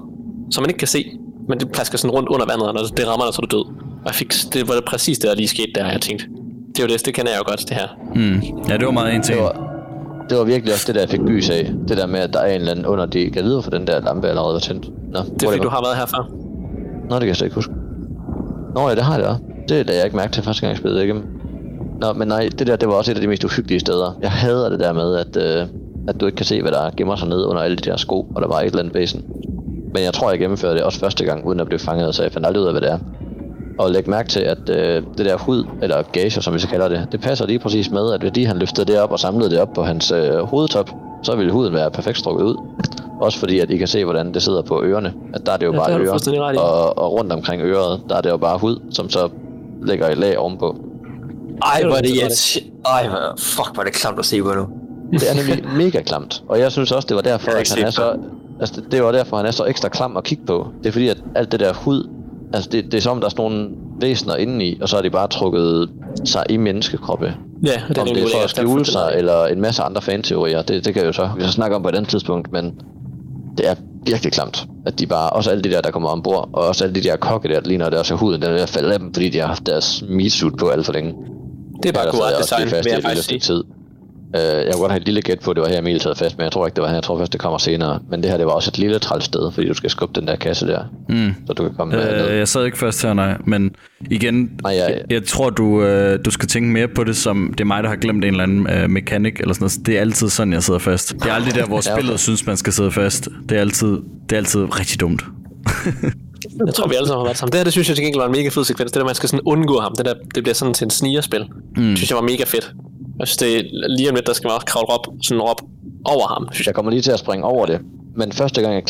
som man ikke kan se, men det plasker sådan rundt under vandet, og når det rammer dig, så er du død. Og jeg fik, det var det præcis det, der lige skete der, jeg tænkte. Det er jo det, det kender jeg jo godt, det her. Mm. Ja, det var meget en ting. Det var, det var virkelig også det, der jeg fik gys af. Det der med, at der er en eller anden under de kan vide, for den der lampe allerede var tændt. Nå, Det er fordi, du har været her før. Nå, det kan jeg slet ikke huske. Nå ja, det har jeg da. Det lagde jeg ikke mærke til første gang, jeg spillede igennem. Nå, men nej, det der, det var også et af de mest uhyggelige steder. Jeg hader det der med, at, øh, at du ikke kan se, hvad der gemmer sig ned under alle de der sko, og der var et eller andet basen. Men jeg tror, jeg gennemførte det også første gang, uden at blive fanget, så jeg fandt aldrig ud af, hvad det er. Og læg mærke til, at øh, det der hud, eller gage, som vi så kalder det, det passer lige præcis med, at fordi han løftede det op og samlede det op på hans øh, hovedtop, så ville huden være perfekt strukket ud. Også fordi, at I kan se, hvordan det sidder på ørerne. At der er det jo Ja, bare ører, og, og rundt omkring øret, der er det jo bare hud, som så lægger et lag ovenpå. Ej, hvor er det irriterende. Ej, fuck, hvor er det klamt at se på nu. Det er nemlig mega klamt. Og jeg synes også, det var derfor, at han er så... Altså, det var derfor, han er så ekstra klam at kigge på. Det er fordi, at alt det der hud... Altså, det, det er som, der er sådan nogle væsener indeni, og så er de bare trukket sig i menneskekroppe. Ja, det er Om det er for at skjule sig, eller en masse andre fanteorier, det, det kan jo så, vi så snakke om på et andet tidspunkt, men det er virkelig klamt, at de bare, også alle de der, der kommer ombord, og også alle de der kokke der, ligner, at deres huden, den er ved at falde af dem, fordi de har haft deres meat suit på alt for længe. Det er bare Ellers havde god jeg også design, vil jeg faktisk sige. tid. Uh, jeg kunne godt have et lille gæt på, at det var her, Emil sad fast, men jeg tror ikke, det var her. Jeg tror først, det kommer senere. Men det her, det var også et lille træls sted, fordi du skal skubbe den der kasse der, Mm. så du kan komme øh, ned. Øh, jeg sad ikke først her, nej. Men igen, Nej, jeg- jeg, jeg tror, du, øh, du skal tænke mere på det som, det er mig, der har glemt en eller anden øh, mekanik eller sådan noget. Det er altid sådan, jeg sidder fast. Det er aldrig der, hvor Ja, okay. spillet synes, man skal sidde fast. Det er altid, det er altid rigtig dumt. Jeg tror, vi alle sammen har været sammen. Det her, det synes jeg til gengæld var en mega fed sekvens. Det der, man skal sådan undgå ham. Det, der, det bliver sådan til en snigerspil. Mm. Det synes jeg var mega fedt. Jeg synes, det er lige om lidt, der skal man også kravle op, sådan op over ham. Synes jeg. Kommer lige til at springe over det. Men første gang, jeg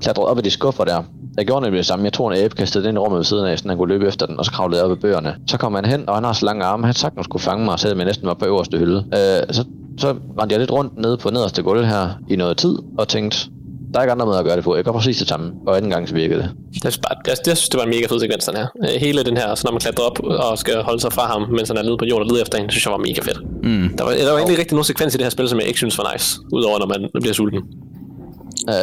klatrede op i de skuffer der, jeg gjorde nemlig det samme. Jeg tog en æbe, kastede den i rummet ved siden af, så han kunne løbe efter den, og så kravlede jeg op i bøgerne. Så kom han hen, og han har så lange arme, han sagde, han skulle fange mig, selvom jeg næsten var på øverste hylde. Øh, så, så rendte jeg lidt rundt nede på nederste gulv her i noget tid, og tænkte, der er ikke andre måder at gøre det på. Jeg gør præcis det samme, og anden gang så virkede det. Jeg synes, bare, jeg, jeg synes, det var en mega fed sekvens, den her. Øh, Hele den her, så når man klatrer op og skal holde sig fra ham, mens han er nede på jorden og leder efter hende, synes jeg var mega fedt. Mm. Der, var, der var egentlig rigtig nogen sekvens i det her spil, som jeg ikke synes var nice, udover når man bliver sulten. Øh,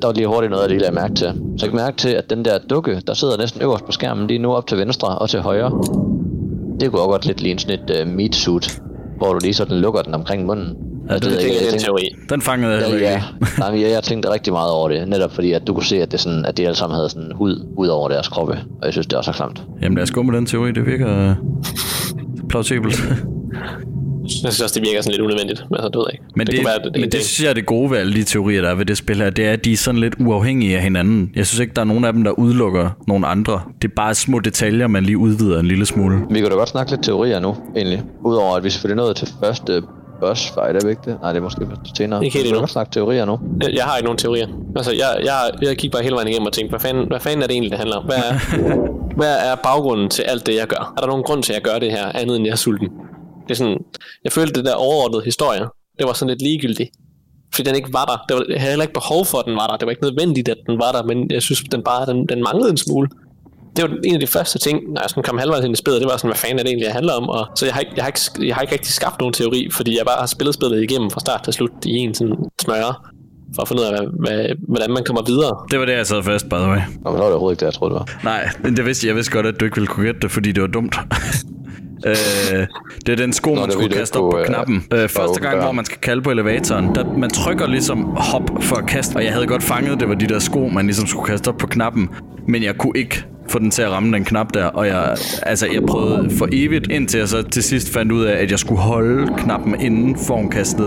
der var lige hurtigt noget, jeg lige lagde mærke til. Så jeg mærke til, at den der dukke, der sidder næsten øverst på skærmen, lige nu op til venstre og til højre, Det kunne også godt lidt ligne sådan et uh, meat suit, hvor du lige sådan lukker den omkring munden. Ja, det, jeg Det er jeg en tænkte- teori. Den fangede jeg Ja, ikke. ja. Nej, men jeg, jeg tænkte rigtig meget over det, netop fordi, at du kunne se, at, det sådan, at de alle sammen havde sådan hud ud over deres kroppe, og jeg synes, det er så klamt. Jamen lad os gå med den teori, det virker øh, plausibelt. Jeg synes også, det virker sådan lidt unødvendigt. Altså, det ved jeg ikke. Men det, det, være, det, men det synes jeg er det gode ved alle de teorier, der er ved det spil her, det er, at de er sådan lidt uafhængige af hinanden. Jeg synes ikke, der er nogen af dem, der udelukker nogen andre. Det er bare små detaljer, man lige udvider en lille smule. Vi kan da godt snakke lidt teorier nu, egentlig. Udover at vi selvfølgelig nåede til første boss fight, er vi ikke det? Nej, det er måske senere. Ikke helt endnu. snakke teorier nu. Jeg, jeg har ikke nogen teorier. Altså, jeg, jeg, jeg kigger bare hele vejen igennem og tænker, hvad fanden, hvad fanden er det egentlig, det handler om? Hvad er, hvad er baggrunden til alt det, jeg gør? Er der nogen grund til, at jeg gør det her, andet end jeg er sulten? Det er sådan, jeg følte, det der overordnede historie, det var sådan lidt ligegyldigt. Fordi den ikke var der. Det var, jeg havde heller ikke behov for, at den var der. Det var ikke nødvendigt, at den var der, men jeg synes, den bare den, den manglede en smule. Det var en af de første ting, når jeg sådan kom halvvejs ind i spillet, det var sådan, hvad fanden er det egentlig, jeg handler om? Og så jeg har, ikke, jeg, har ikke, jeg har ikke rigtig skabt nogen teori, fordi jeg bare har spillet spillet igennem fra start til slut i en sådan smøre, for at finde ud af, hvad, hvad, hvordan man kommer videre. Det var det, jeg sad fast, by the way. Nå, men det var det overhovedet ikke det, jeg troede, det var. Nej, men det vidste, jeg vidste godt, at du ikke ville kunne gætte det, fordi det var dumt. øh, det er den sko, man det skulle kaste op på øh, knappen. Øh, første gang, hvor man skal kalde på elevatoren, der, man trykker ligesom hop for at kaste, og jeg havde godt fanget, det var de der sko, man ligesom skulle kaste op på knappen, men jeg kunne ikke få den til at ramme den knap der, og jeg, altså, jeg prøvede for evigt, indtil jeg så til sidst fandt ud af, at jeg skulle holde knappen inden for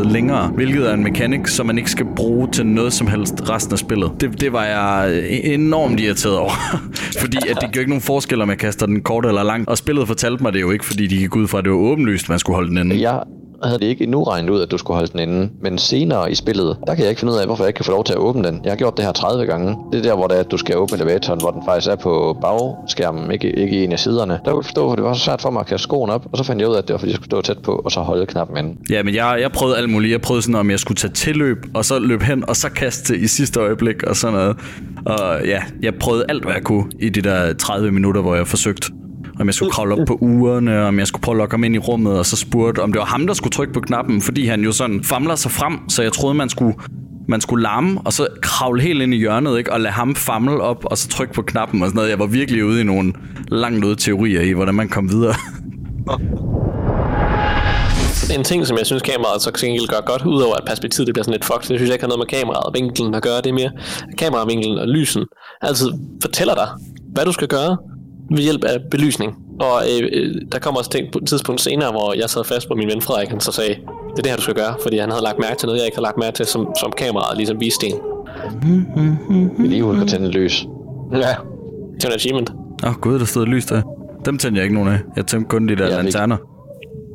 længere, hvilket er en mekanik, som man ikke skal bruge til noget som helst resten af spillet. Det, det var jeg enormt irriteret over, fordi at det gør ikke nogen forskel, om jeg kaster den kort eller langt, og spillet fortalte mig det jo ikke, fordi de gik ud fra, at det var åbenlyst, man skulle holde den inden. Jeg havde det ikke endnu regnet ud, at du skulle holde den inde, men senere i spillet, der kan jeg ikke finde ud af, hvorfor jeg ikke kan få lov til at åbne den. Jeg har gjort det her 30 gange. Det er der, hvor det er, at du skal åbne elevatoren, hvor den faktisk er på bagskærmen, ikke, ikke i en af siderne. Der kunne jeg forstå, at det var så svært for mig at kaste skoen op, og så fandt jeg ud af, at det var, fordi jeg skulle stå tæt på, og så holde knappen inde. Ja, men jeg, jeg prøvede alt muligt. Jeg prøvede sådan, om jeg skulle tage tilløb, og så løbe hen, og så kaste i sidste øjeblik, og sådan noget. Og ja, jeg prøvede alt, hvad jeg kunne i de der 30 minutter, hvor jeg forsøgte. Om jeg skulle kravle op på ugerne, om jeg skulle prøve at lokke ham ind i rummet, og så spurgte, om det var ham, der skulle trykke på knappen, fordi han jo sådan famler sig frem, så jeg troede, man skulle man skulle larme, og så kravle helt ind i hjørnet, ikke? og lade ham famle op, og så trykke på knappen og sådan noget. Jeg var virkelig ude i nogle langt ude teorier i, hvordan man kom videre. En ting, som jeg synes kameraet så til gengæld gør godt, udover at perspektivet det bliver sådan lidt fucked, det synes jeg ikke har noget med kameraet og vinklen at gøre, det mere kameravinklen og lysen altid fortæller dig, hvad du skal gøre ved hjælp af belysning. Og øh, øh, der kommer også ting på et tidspunkt senere, hvor jeg sad fast på min ven Frederik, han så sagde, det er det her, du skal gøre, fordi han havde lagt mærke til noget, jeg ikke havde lagt mærke til, som, som kameraet ligesom viste en. Vi lige kan tænde et lys. Ja. Det var en achievement. Åh oh, gud, der stod lys der. Dem tændte jeg ikke nogen af. Jeg tændte kun de der Jeg fik- lanterner.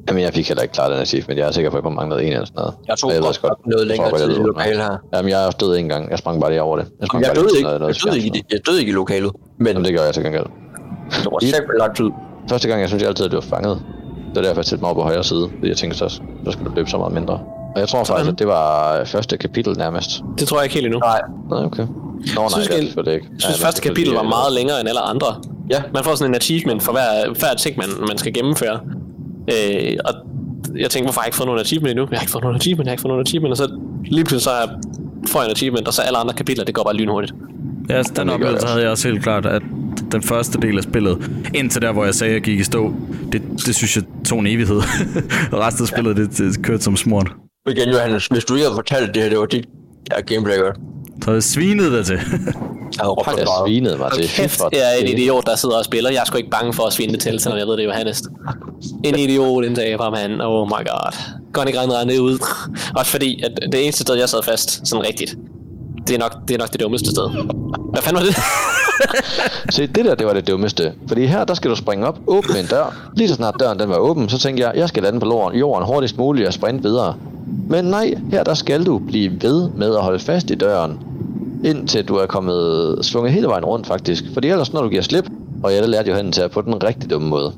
Jamen, jeg fik heller ikke klart den achievement. Jeg er sikker på, at jeg manglede en eller sådan noget. Jeg tog Og ved også også noget jeg længere godt, jeg tid i ved, lokalet her. Jamen, jeg er også død en gang. Jeg sprang bare lige over det. Jeg, sprang Jeg bare døde til ikke, noget- jeg noget døde ikke, det- jeg døde ikke i lokalet. Men Jamen, det gør jeg til gengæld. Det var simpelthen lang tid. Første gang, jeg synes jeg altid, at det var fanget. Det var derfor, jeg satte mig op på højre side. Fordi jeg tænkte, så, så skulle du løbe så meget mindre. Og jeg tror faktisk, at det var første kapitel nærmest. Det tror jeg ikke helt endnu. Nej. Nej, okay. Nå, nej, synes, det er jeg, selvfølgelig ikke. jeg synes, Ja, første kapitel var meget længere end alle andre. Ja. Man får sådan en achievement for hver, hver ting, man, man skal gennemføre. Øh, og jeg tænkte, hvorfor har jeg ikke fået nogen achievement endnu? Jeg har ikke fået nogen achievement, jeg har ikke fået nogen achievement. Og så lige pludselig så får jeg en achievement, og så alle andre kapitler, det går bare lynhurtigt. Ja, den det gør oplevelse havde jeg også helt klart, at den første del af spillet, indtil der, hvor jeg sagde, at jeg gik i stå, det, det synes jeg tog en evighed. og resten af spillet, det, det kørte som smurt. Igen, Johannes, hvis du ikke havde fortalt det her, det var dit ja, gameplay, godt. Så jeg svinede dig til. Jeg havde råbt Jeg svinede mig til. Kæft, jeg er en det. idiot, der sidder og spiller. Jeg er sgu ikke bange for at svinde det til, selvom jeg ved, det er Johannes. En idiot, en taber, mand. Oh my god. Godt ikke regne det ud. Også fordi, at det eneste sted, jeg sad fast, sådan rigtigt, det er nok det, er nok det dummeste sted. Hvad fanden var det? Se, det der, det var det dummeste. Fordi her, der skal du springe op, åbne en dør. Lige så snart døren den var åben, så tænkte jeg, jeg skal lande på jorden, jorden hurtigst muligt og sprinte videre. Men nej, her der skal du blive ved med at holde fast i døren, indtil du er kommet svunget hele vejen rundt faktisk. Fordi ellers, når du giver slip, og jeg lærte Johan til at på den rigtig dumme måde.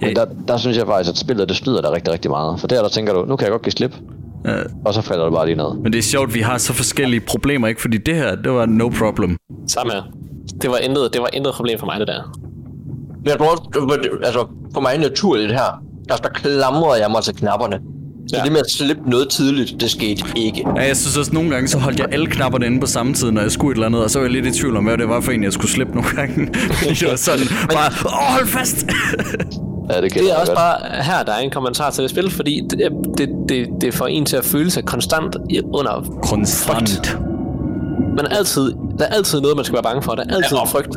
Men der, der synes jeg faktisk, at spillet det snyder dig rigtig, rigtig meget. For der, der tænker du, nu kan jeg godt give slip, Ja. og så falder du bare lige ned. Men det er sjovt, vi har så forskellige problemer, ikke? Fordi det her, det var no problem. Samme her. Det var intet, det var intet problem for mig, det der. Men jeg tror det altså, for mig naturligt her, altså, der klamrede jeg mig til knapperne. Så Ja. det med at slippe noget tidligt, det skete ikke. Ja, jeg synes også, nogle gange, så holdt jeg alle knapperne inde på samme tid, når jeg skulle et eller andet, og så var jeg lidt i tvivl om, hvad det var for en, jeg skulle slippe nogle gange. det var sådan, bare, åh, hold fast! Ja, det, Det er også bare her, der er en kommentar til det spil, fordi det, det, det, det får en til at føle sig konstant under Konstant. Men altid, der er altid noget, man skal være bange for. Der er altid Ja. en frygt.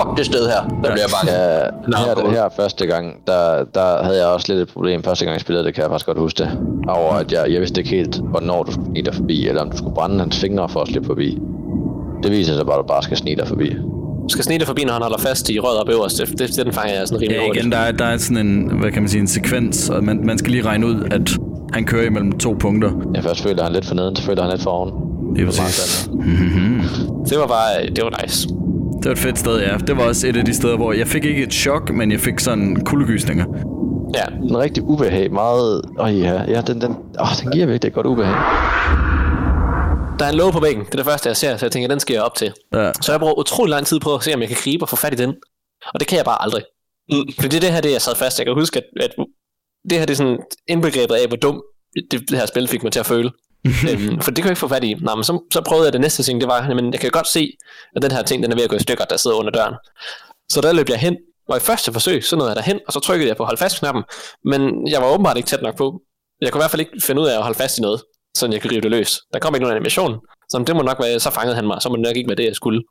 Fuck det sted her, der bliver jeg bange. Ja, her, cool. her første gang, der, der havde jeg også lidt et problem. Første gang jeg spillede det, kan jeg faktisk godt huske det. Over at jeg, jeg vidste ikke helt, hvornår du skulle snige dig forbi, eller om du skulle brænde hans fingre for at slippe forbi. Det viser sig bare, at du bare skal snige dig forbi. Skal snige dig forbi, når han holder fast i røret op øverst. Det, det, den fanger jeg sådan rimelig Ja, hurtigt. igen, der er, der er sådan en, hvad kan man sige, en sekvens, og man, man skal lige regne ud, at han kører imellem to punkter. Jeg først føler han lidt for neden, så føler han lidt for oven. Det er præcis. Det var bare, det var nice. Det var et fedt sted, ja. Det var også et af de steder, hvor jeg fik ikke et chok, men jeg fik sådan kuldegysninger. Ja, En rigtig ubehag, meget... Åh ja, ja den, den, åh, den giver virkelig et godt ubehag. Der er en låge på væggen. Det er det første, jeg ser, så jeg tænker, den skal jeg op til. Ja. Så jeg bruger utrolig lang tid på at se, om jeg kan gribe og få fat i den. Og det kan jeg bare aldrig. Mm. Fordi det, er det her, det jeg sad fast. Jeg kan huske, at, at det her det er sådan indbegrebet af, hvor dum det, det her spil fik mig til at føle. øhm, for det kunne jeg ikke få fat i. Nå, men så, så prøvede jeg det næste ting, det var, men jeg kan godt se, at den her ting, den er ved at gå i stykker, der sidder under døren. Så der løb jeg hen, og i første forsøg, så nåede jeg derhen, og så trykkede jeg på hold fast knappen, men jeg var åbenbart ikke tæt nok på. Jeg kunne i hvert fald ikke finde ud af at holde fast i noget, så jeg kunne rive det løs. Der kom ikke nogen animation, så det må nok være, så fangede han mig, så må det nok ikke være det, jeg skulle.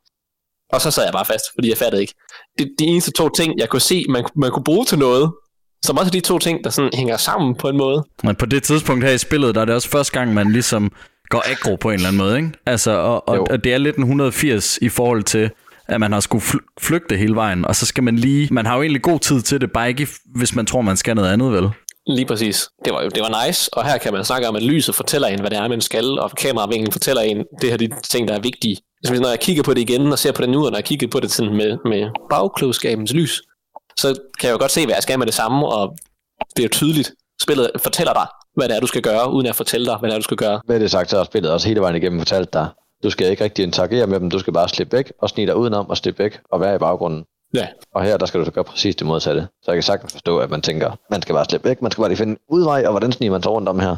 Og så sad jeg bare fast, fordi jeg fattede ikke. Det, de eneste to ting, jeg kunne se, man, man kunne bruge til noget, som også de to ting, der sådan hænger sammen på en måde. Men på det tidspunkt her i spillet, der er det også første gang, man ligesom går aggro på en eller anden måde, ikke? Altså, og, og, Jo. og det er lidt en 180 i forhold til, at man har skulle fl- flygte hele vejen, og så skal man lige... Man har jo egentlig god tid til det, bare ikke hvis man tror, man skal noget andet, vel? Lige præcis. Det var det var nice, og her kan man snakke om, at lyset fortæller en, hvad det er, man skal, og kameravinklen fortæller en, det her de ting, der er vigtige. Altså, så når jeg kigger på det igen, og ser på det nu, og når jeg kigger på det sådan med, med bagklogskabens lys, så kan jeg jo godt se, hvad jeg skal med det samme, og det er jo tydeligt. Spillet fortæller dig, hvad det er, du skal gøre, uden at fortælle dig, hvad det er, du skal gøre. Hvad det sagt, så har spillet også hele vejen igennem fortalt dig, du skal ikke rigtig interagere med dem, du skal bare slippe væk, og snige dig udenom og slippe væk, og være i baggrunden. Ja, Og her, der skal du så gøre præcis det modsatte. Så jeg kan sagtens forstå, at man tænker, man skal bare slippe væk, man skal bare lige finde en udvej, og hvordan sniger man sig rundt om her?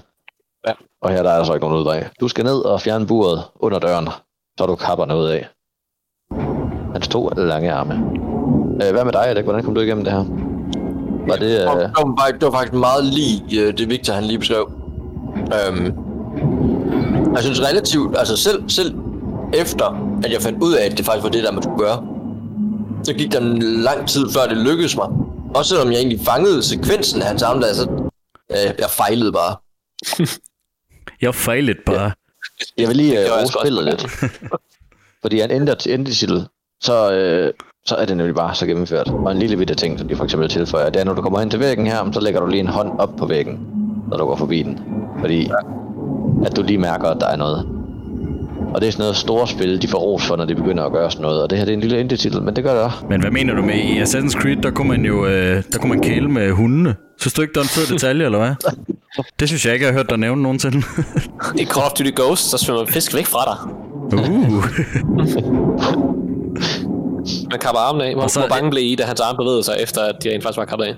Ja. Og her der er der så ikke nogen udvej. Du skal ned og fjerne buret under døren, så du kapper noget af. Hans to lange arme. Øh, hvad med dig, Alec? Hvordan kom du igennem det her? Var det... Det Øh, var, faktisk- det var faktisk meget lige øh, det Victor han lige beskrev. Øhm, jeg synes relativt, altså selv, selv efter at jeg fandt ud af, at det faktisk var det, der man skulle gøre, så gik der en lang tid før det lykkedes mig. Også selvom jeg egentlig fangede sekvensen af hans arme, der, så øh, jeg fejlede bare. Jeg fejlede bare. Jeg vil lige øh, spillet lidt. Fordi en ender til endetitel, så, øh, så er det nemlig bare så gennemført. Og en lille bitte ting, som de for eksempel tilføjer, det er, når du kommer hen til væggen her, så lægger du lige en hånd op på væggen, når du går forbi den. Fordi at du lige mærker, at der er noget. Og det er sådan noget store spil, de får ros for, når de begynder at gøre sådan noget. Og det her det er en lille endetitel, men det gør det også. Men hvad mener du med, i Assassin's Creed, der kunne man jo øh, der kunne man kæle med hundene. Synes du ikke, det er en fed detalje, eller hvad? Det synes jeg ikke, jeg har hørt dig nævne nogensinde. i Call of Duty Ghost, så svømmer fisk væk fra dig. uh. Man kapper armen af. Hvor, Og så- hvor bange blev I, da hans arm bevægede sig, efter at de rent faktisk var kappet af?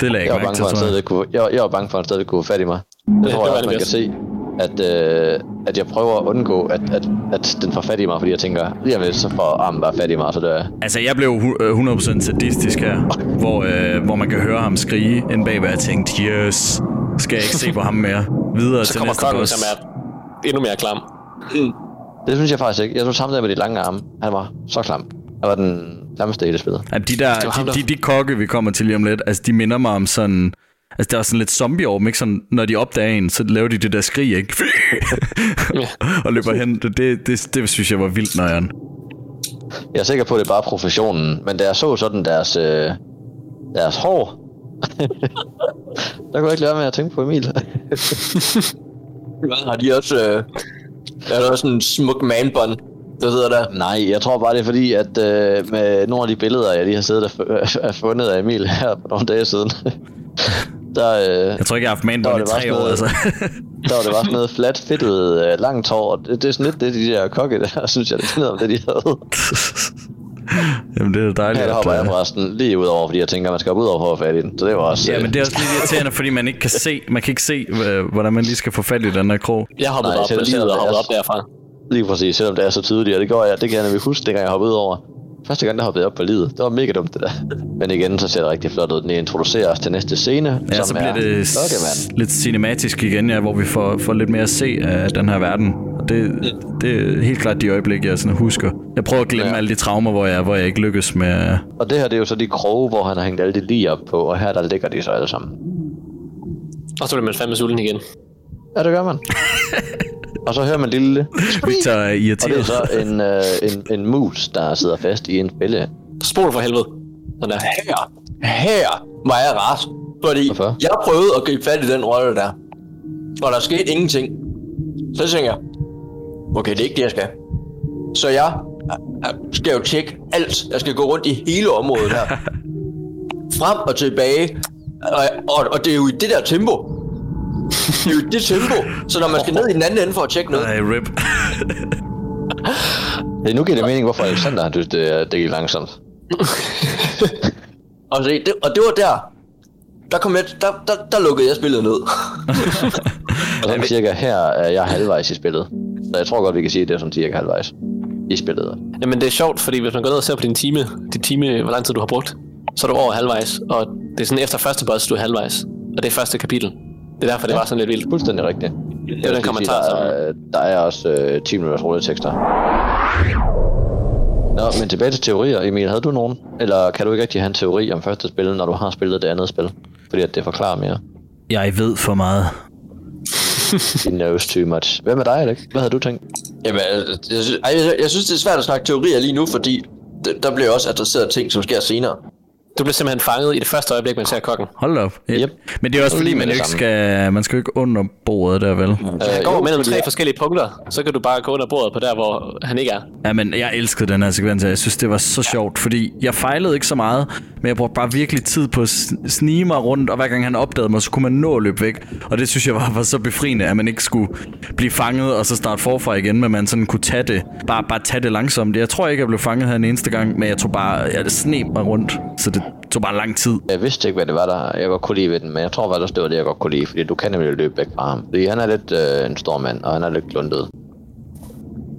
Det lagde Jeg jeg var ikke bange for, at han jeg. stadig kunne, jeg, jeg var bange for, at han stadig kunne få fat i mig. Det det tror jeg var også, man det kan se, at, øh, at jeg prøver at undgå, at, at, at den får fat i mig, fordi jeg tænker, lige om lidt, så får armen bare fat i mig, så dør jeg. Altså, jeg blev hu- øh, 100% sadistisk her, hvor, øh, hvor man kan høre ham skrige ind bagved, og jeg tænkte, yes, skal jeg ikke se på ham mere. Videre Så til kommer kongen, som er endnu mere klam. Det synes jeg faktisk ikke. Jeg synes samtidig med de lange arme, han var så klam. Han var den klammeste i det spil. Ja, de der, de, de, de kokke, vi kommer til lige om lidt, altså, de minder mig om sådan... Altså, der er sådan lidt zombie over dem, ikke? Sådan, når de opdager en, så laver de det der skrig, ikke? og løber hen. Det, det, det, det, synes jeg var vildt nøjeren. Jeg er sikker på, at det er bare professionen, men da jeg så sådan deres, øh, deres hår, der kunne jeg ikke lade være med at tænke på Emil. Har de også... Øh, er der også en smuk manbånd, der sidder der? Nej, jeg tror bare, det er fordi, at øh, med nogle af de billeder, jeg lige har siddet og er fundet af Emil her for nogle dage siden, der, øh, Jeg tror ikke, jeg har haft Der var manbånd i det bare tre år, noget- altså. der var det bare sådan noget flat, fedtet, øh, langt hår. og Det, det er sådan lidt det, de der kokke der, synes jeg, det minder om det, de havde. Jamen, det er dejligt. Her der hopper jeg øh, forresten lige ud over, fordi jeg tænker, at man skal hoppe ud over for at få fat i den. Så det var også... Ja, øh, men det er også lidt irriterende, fordi man ikke kan se, man kan ikke se, øh, hvordan man lige skal få fat i den her krog. Jeg hoppede Nej, bare op selv- og hoppede op derfra. Lige præcis, selvom det er så tydeligt, og det går jeg, det kan jeg nemlig huske, dengang jeg hoppede ud over. Første gang, der hoppede jeg op på livet. Det var mega dumt, det der. Men igen, så ser det rigtig flot ud. Den introducerer os til næste scene, Ja, som så bliver er det Klokkemand. s- lidt cinematisk igen, ja, hvor vi får, får lidt mere at se af den her verden. Og det, det er helt klart de øjeblikke, jeg sådan husker. Jeg prøver at glemme Ja. alle de traumer, hvor jeg, hvor jeg ikke lykkes med... Og det her, det er jo så de kroge, hvor han har hængt alle de lige op på, og her der ligger de så alle sammen. Og så bliver man fandme sulten igen. Ja, det gør man. og så hører man lille... Victor er Og det er irriteret. så en, øh, en, en mus, der sidder fast i en fælde. Spol for helvede. Sådan der. Her, her var jeg ras. Fordi Hvorfor? jeg prøvede at gribe fat i den rolle der. Og der skete ingenting. Så tænker jeg, okay, det er ikke det, jeg skal. Så jeg øh, skal jo tjekke alt. Jeg skal gå rundt i hele området her. Frem og tilbage. Og, og, og det er jo i det der tempo. Det er jo i det tempo. Så når man skal ned i den anden ende for at tjekke noget, Ej, rip. Det, nu giver det mening, hvorfor Alexander han synes, det, er- det gik langsomt. og, se, det, og det var der, der, kom jeg, der, der, der lukkede jeg spillet ned. Og sådan cirka her er jeg halvvejs i spillet. Så jeg tror godt, vi kan sige, at det er sådan cirka halvvejs i spillet. Jamen det er sjovt, fordi hvis man går ned og ser på din time, din time, hvor lang tid du har brugt, så er du over halvvejs, og det er sådan efter første boss, du er halvvejs. Og det er første kapitel. Det er derfor, det var sådan lidt vildt. Fuldstændig rigtigt. Det er den kommentar, der, er, der er også øh, 10 minutters rulletekster. Nå, men tilbage til teorier. Emil, havde du nogen? Eller kan du ikke rigtig have en teori om første spil, når du har spillet det andet spil? Fordi at det forklarer mere. Jeg ved for meget. He knows too much. Hvad med dig, Alex? Hvad havde du tænkt? Jamen, altså, jeg, synes, ej, jeg, jeg synes, det er svært at snakke teorier lige nu, fordi d- der bliver også adresseret ting, som sker senere. Du bliver simpelthen fanget i det første øjeblik, man ser kokken. Hold op. Yep. Men det er også fordi, man ikke skal, man skal jo ikke under bordet der, vel? Han Øh, går jo, mellem tre jeg- forskellige punkter, så kan du bare gå under bordet på der, hvor han ikke er. Ja, men jeg elskede den her sekvens, jeg synes, det var så sjovt, fordi jeg fejlede ikke så meget, men jeg brugte bare virkelig tid på at sn- snige mig rundt, og hver gang han opdagede mig, så kunne man nå at løbe væk. Og det synes jeg var, var så befriende, at man ikke skulle blive fanget og så starte forfra igen, men man sådan kunne tage det, bare, bare tage det langsomt. Jeg tror ikke, jeg blev fanget her en eneste gang, men jeg tog bare, jeg sne mig rundt, så det tog bare lang tid. Jeg vidste ikke, hvad det var, der jeg godt kunne lide ved den, men jeg tror faktisk det var det, jeg godt kunne lide, fordi du kan nemlig løbe væk fra ham. Fordi han er lidt øh, en stor mand, og han er lidt kluntet.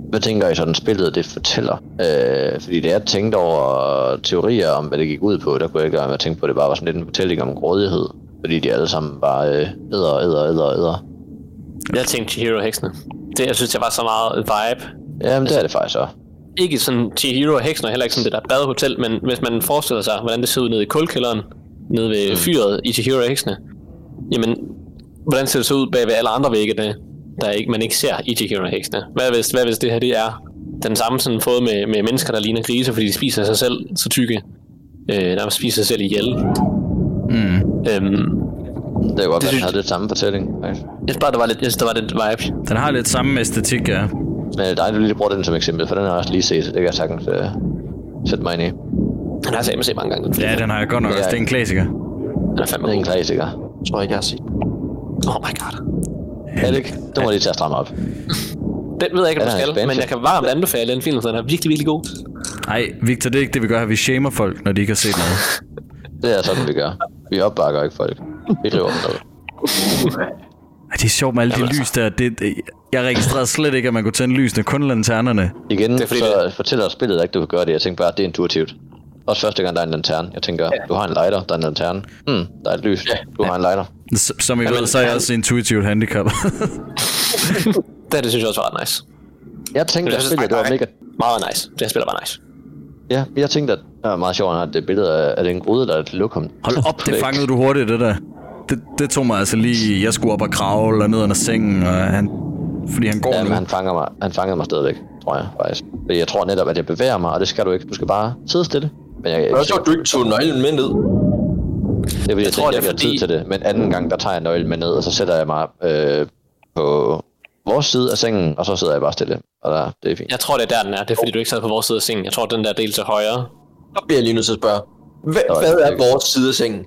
Hvad tænker I sådan, spillet det fortæller? Øh, fordi det er tænkt over teorier om, hvad det gik ud på, der kunne jeg ikke være med at tænke på, at det bare var sådan lidt en fortælling om grådighed. Fordi de alle sammen bare øh, æder, æder, æder, æder. Jeg tænkte Chihiro heksene. Det, jeg synes, jeg var så meget vibe. Jamen, det er det faktisk også. Ikke sådan Chihiro heksene, heller ikke sådan det der badehotel, men hvis man forestiller sig, hvordan det ser ud nede i kulkælderen, nede ved fyret i Chihiro heksene, jamen, hvordan ser det så ud bag ved alle andre vægge, der, der ikke, man ikke ser i Chihiro heksene? Hvad hvis, hvad hvis det her det er den samme sådan fod med, med mennesker, der ligner grise, fordi de spiser sig selv så tykke, øh, nærmest spiser sig selv ihjel? Mm. Øhm, Det er godt, Det at synes- den havde lidt samme fortælling. faktisk. jeg synes bare, der var lidt, jeg synes, der var lidt vibe. Den har lidt samme æstetik, ja. Men dig, du lige bruger den som eksempel, for den har jeg også lige set, så det kan jeg sagtens øh, sætte mig ind i. Den har jeg sagt mig set mange gange. Den, Ja, den har jeg godt nok Ja. også. Det er en klassiker. den er fandme Det er en klassiker. Jeg tror ikke, jeg har set. Oh my god. Alex, du må lige tage at stramme op. Den ved jeg ikke, om du skal, spændende. men jeg kan varmt anbefale den film, så den er virkelig, virkelig god. Nej, Victor, det er ikke det, vi gør her. Vi shamer folk, når de ikke har set noget. Det er sådan, vi gør. Vi opbakker ikke folk. Vi river dem ned. Det er sjovt med alle de lys der. Det, det, jeg registrerede slet ikke, at man kunne tænde lysene, kun lanternerne. Igen, Det det er fordi, så fortæller spillet ikke, du kan gøre det. Jeg tænker bare, at det er intuitivt. Også første gang, der er en lanterne. Jeg tænker, du har en lighter, der er en lanterne. Hmm, der er et lys. Du har en lighter. S- Som I ved, så er jeg også intuitivt handicap. Det, det synes jeg også var ret nice. Jeg tænkte, at synes spillet, det var mega... Meget nice. Det her spiller var nice. Ja, jeg tænkte, at det var meget sjovt, at det billede af, af den grude, der er et lokum. Hold op, det fangede du hurtigt, det der. Det, det tog mig altså lige... Jeg skulle op og kravle og ned under sengen, og han... Fordi han går Ja, nu. men han fanger mig, han fangede mig stadigvæk, tror jeg faktisk. Fordi jeg tror netop, at jeg bevæger mig, og det skal du ikke. Du skal bare sidde stille. Men jeg, er også sjovt, at du ikke tog nøglen med ned. Det er fordi, jeg, jeg tror, tror, det jeg er fordi- tid til det. Men anden gang, der tager jeg nøglen med ned, og så sætter jeg mig øh, på vores side af sengen, og så sidder jeg bare stille. Og der, det er fint. Jeg tror, det er der, den er. Det er fordi, du ikke sad på vores side af sengen. Jeg tror, den der del til højre. Så bliver jeg lige nødt til at spørge. Hvad, hvad er vores side af sengen?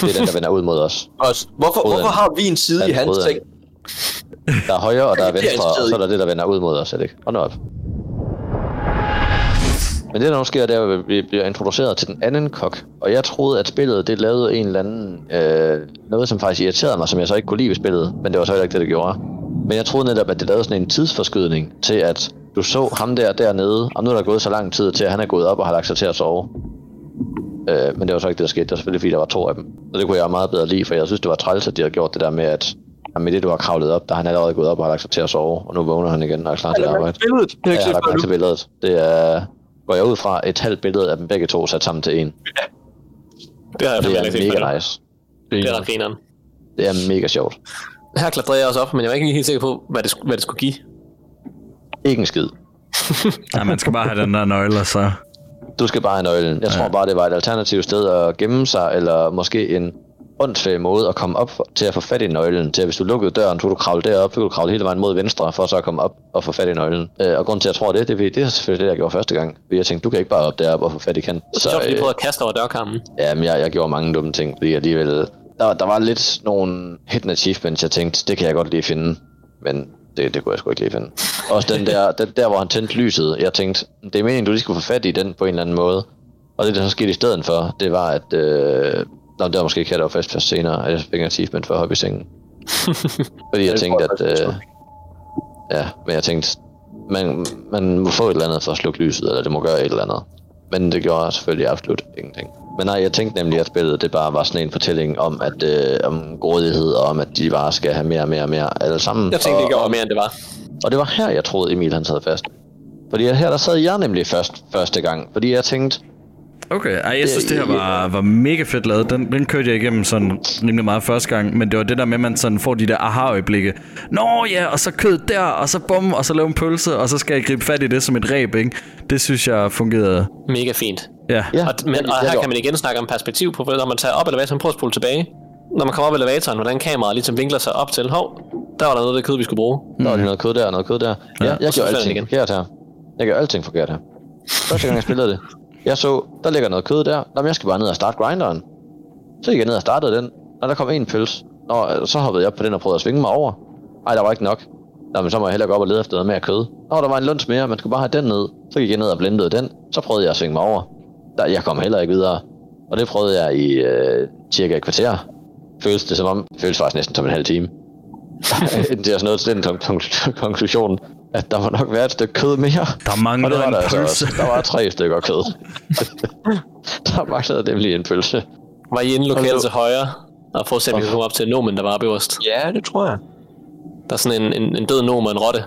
Det er den, der vender ud mod os. Også, hvorfor, Røden. hvorfor har vi en side Ja, i hans seng? Der er højre, og der er venstre, og så er der det, der vender ud mod os, er det ikke? Hold nu op. Men det, der nu sker, det er, at vi bliver introduceret til den anden kok. Og jeg troede, at spillet, det lavede en eller anden... Øh, noget, som faktisk irriterede mig, som jeg så ikke kunne lide ved spillet. Men det var så heller ikke det, det gjorde. Men jeg troede netop, at det lavede sådan en tidsforskydning til, at du så ham der dernede, og nu er der gået så lang tid til, at han er gået op og har lagt sig til at sove. Øh, men det var så ikke det, der skete. Det var selvfølgelig, fordi der var to af dem. Og det kunne jeg meget bedre lide, for jeg synes, det var træls, at de havde gjort det der med, at med det, du har kravlet op, der er han allerede gået op og har lagt sig til at sove, og nu vågner han igen og er klar til at arbejde. Billedet. Det Ja, er jeg ikke har lagt mærke set til billedet. Det er, går jeg ud fra, et halvt billede af dem begge to sat sammen til en. Det har jeg Det er mega nice. Det er ret grineren. Det er mega sjovt. Her klatrede jeg også op, men jeg var ikke helt sikker på, hvad det, hvad det skulle give. Ikke en skid. Ja, man skal bare have den der nøgle, og så... Du skal bare have nøglen. Jeg tror bare, det var et alternativt sted at gemme sig, eller måske en åndssvag måde at komme op for, til at få fat i nøglen. Til at hvis du lukkede døren, så kunne du kravle derop, så kunne du kravle hele vejen mod venstre, for så at komme op og få fat i nøglen. Øh, og grunden til, at jeg tror det, det, er, det er selvfølgelig det, jeg gjorde første gang. Fordi jeg tænkte, du kan ikke bare op derop og få fat i kanten. Så, så øh, jeg prøvede at kaste over dørkarmen. Ja, men jeg, jeg gjorde mange dumme ting, fordi alligevel... Der, der var lidt nogle hidden achievements, jeg tænkte, det kan jeg godt lige finde. Men det, det kunne jeg sgu ikke lige finde. Også den der, den der, hvor han tændte lyset. Jeg tænkte, det er meningen, du lige skulle få fat i den på en eller anden måde. Og det, der så skete i stedet for, det var, at... Øh, Nå, det var måske ikke her, der var fast først senere, at jeg fik en achievement for at hoppe i sengen. Fordi jeg tænkte, at... Øh, ja, men jeg tænkte, man, man må få et eller andet for at slukke lyset, eller det må gøre et eller andet. Men det gjorde selvfølgelig absolut ingenting. Men nej, jeg tænkte nemlig, at spillet det bare var sådan en fortælling om, at, øh, om grådighed, og om at de bare skal have mere og mere og mere alle sammen. Jeg tænkte, og, det gjorde mere, end det var. og det var her, jeg troede, Emil han sad fast. Fordi her der sad jeg nemlig først første gang. Fordi jeg tænkte, Okay, ej, jeg synes, det her var, var mega fedt lavet. Den, den kørte jeg igennem sådan rimelig meget første gang, men det var det der med, at man sådan får de der aha-øjeblikke. Nå ja, og så kød der, og så bum, og så lave en pølse, og så skal jeg gribe fat i det som et ræb, ikke? Det synes jeg fungerede. Mega fint. Ja. ja, Og, men, jeg- og jeg her kan man igen snakke om perspektiv på, når man tager op elevatoren, prøv at spole tilbage. Når man kommer op elevatoren, hvordan kameraet ligesom vinkler sig op til, hov, der var der noget af det kød, vi skulle bruge. Der var noget kød der og noget kød der. Ja, jeg, jeg så gjorde alting igen. forkert her. Jeg gjorde alting forkert her. Første gang jeg spillede det, jeg så, der ligger noget kød der. Nå, men jeg skal bare ned og starte grinderen. Så gik jeg ned og startede den, og der kom en pøls. Nå, så hoppede jeg op på den og prøvede at svinge mig over. Ej, der var ikke nok. Nå, men så må jeg hellere gå op og lede efter noget mere kød. Nå, der var en lunds mere, man skulle bare have den ned. Så gik jeg ned og blendede den. Så prøvede jeg at svinge mig over. Der, jeg kom heller ikke videre. Og det prøvede jeg i øh, cirka et kvarter. Føles det som om, føles faktisk næsten som en halv time. det er sådan noget til den kon- kon- konklusion, at der må nok være et stykke kød mere. Der manglede Og det var en der altså pølse. også. Der var tre stykker kød. der manglede nemlig en pølse. Var I inde lokalt så- til højre, og prøve at se, om vi komme op til nomen, der var oppe øverst. Ja, det tror jeg. Der er sådan en, en, en død nom og en rotte,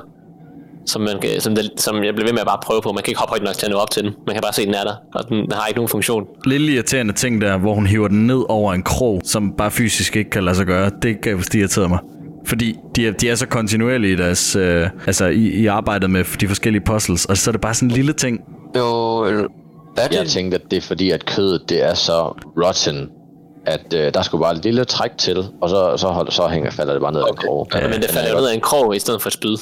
som, man kan, som, det, som jeg bliver ved med at bare prøve på. Man kan ikke hoppe højt nok til at nå op til den. Man kan bare se, at den er der, og den, den har ikke nogen funktion. Lille irriterende ting der, hvor hun hiver den ned over en krog, som bare fysisk ikke kan lade sig gøre. Det kan vist irritere mig. Fordi de er, de er så kontinuerlige i deres, øh, altså i, i arbejdet med de forskellige puzzles, og så er det bare sådan en lille ting. Jo, er det? Jeg tænkte, at det er fordi, at kødet det er så rotten, at øh, der skulle bare et lille træk til, og så, så, hold, så hænger, falder det bare ned af en krog. Ja, men det falder ned af en krog i stedet for et spyd.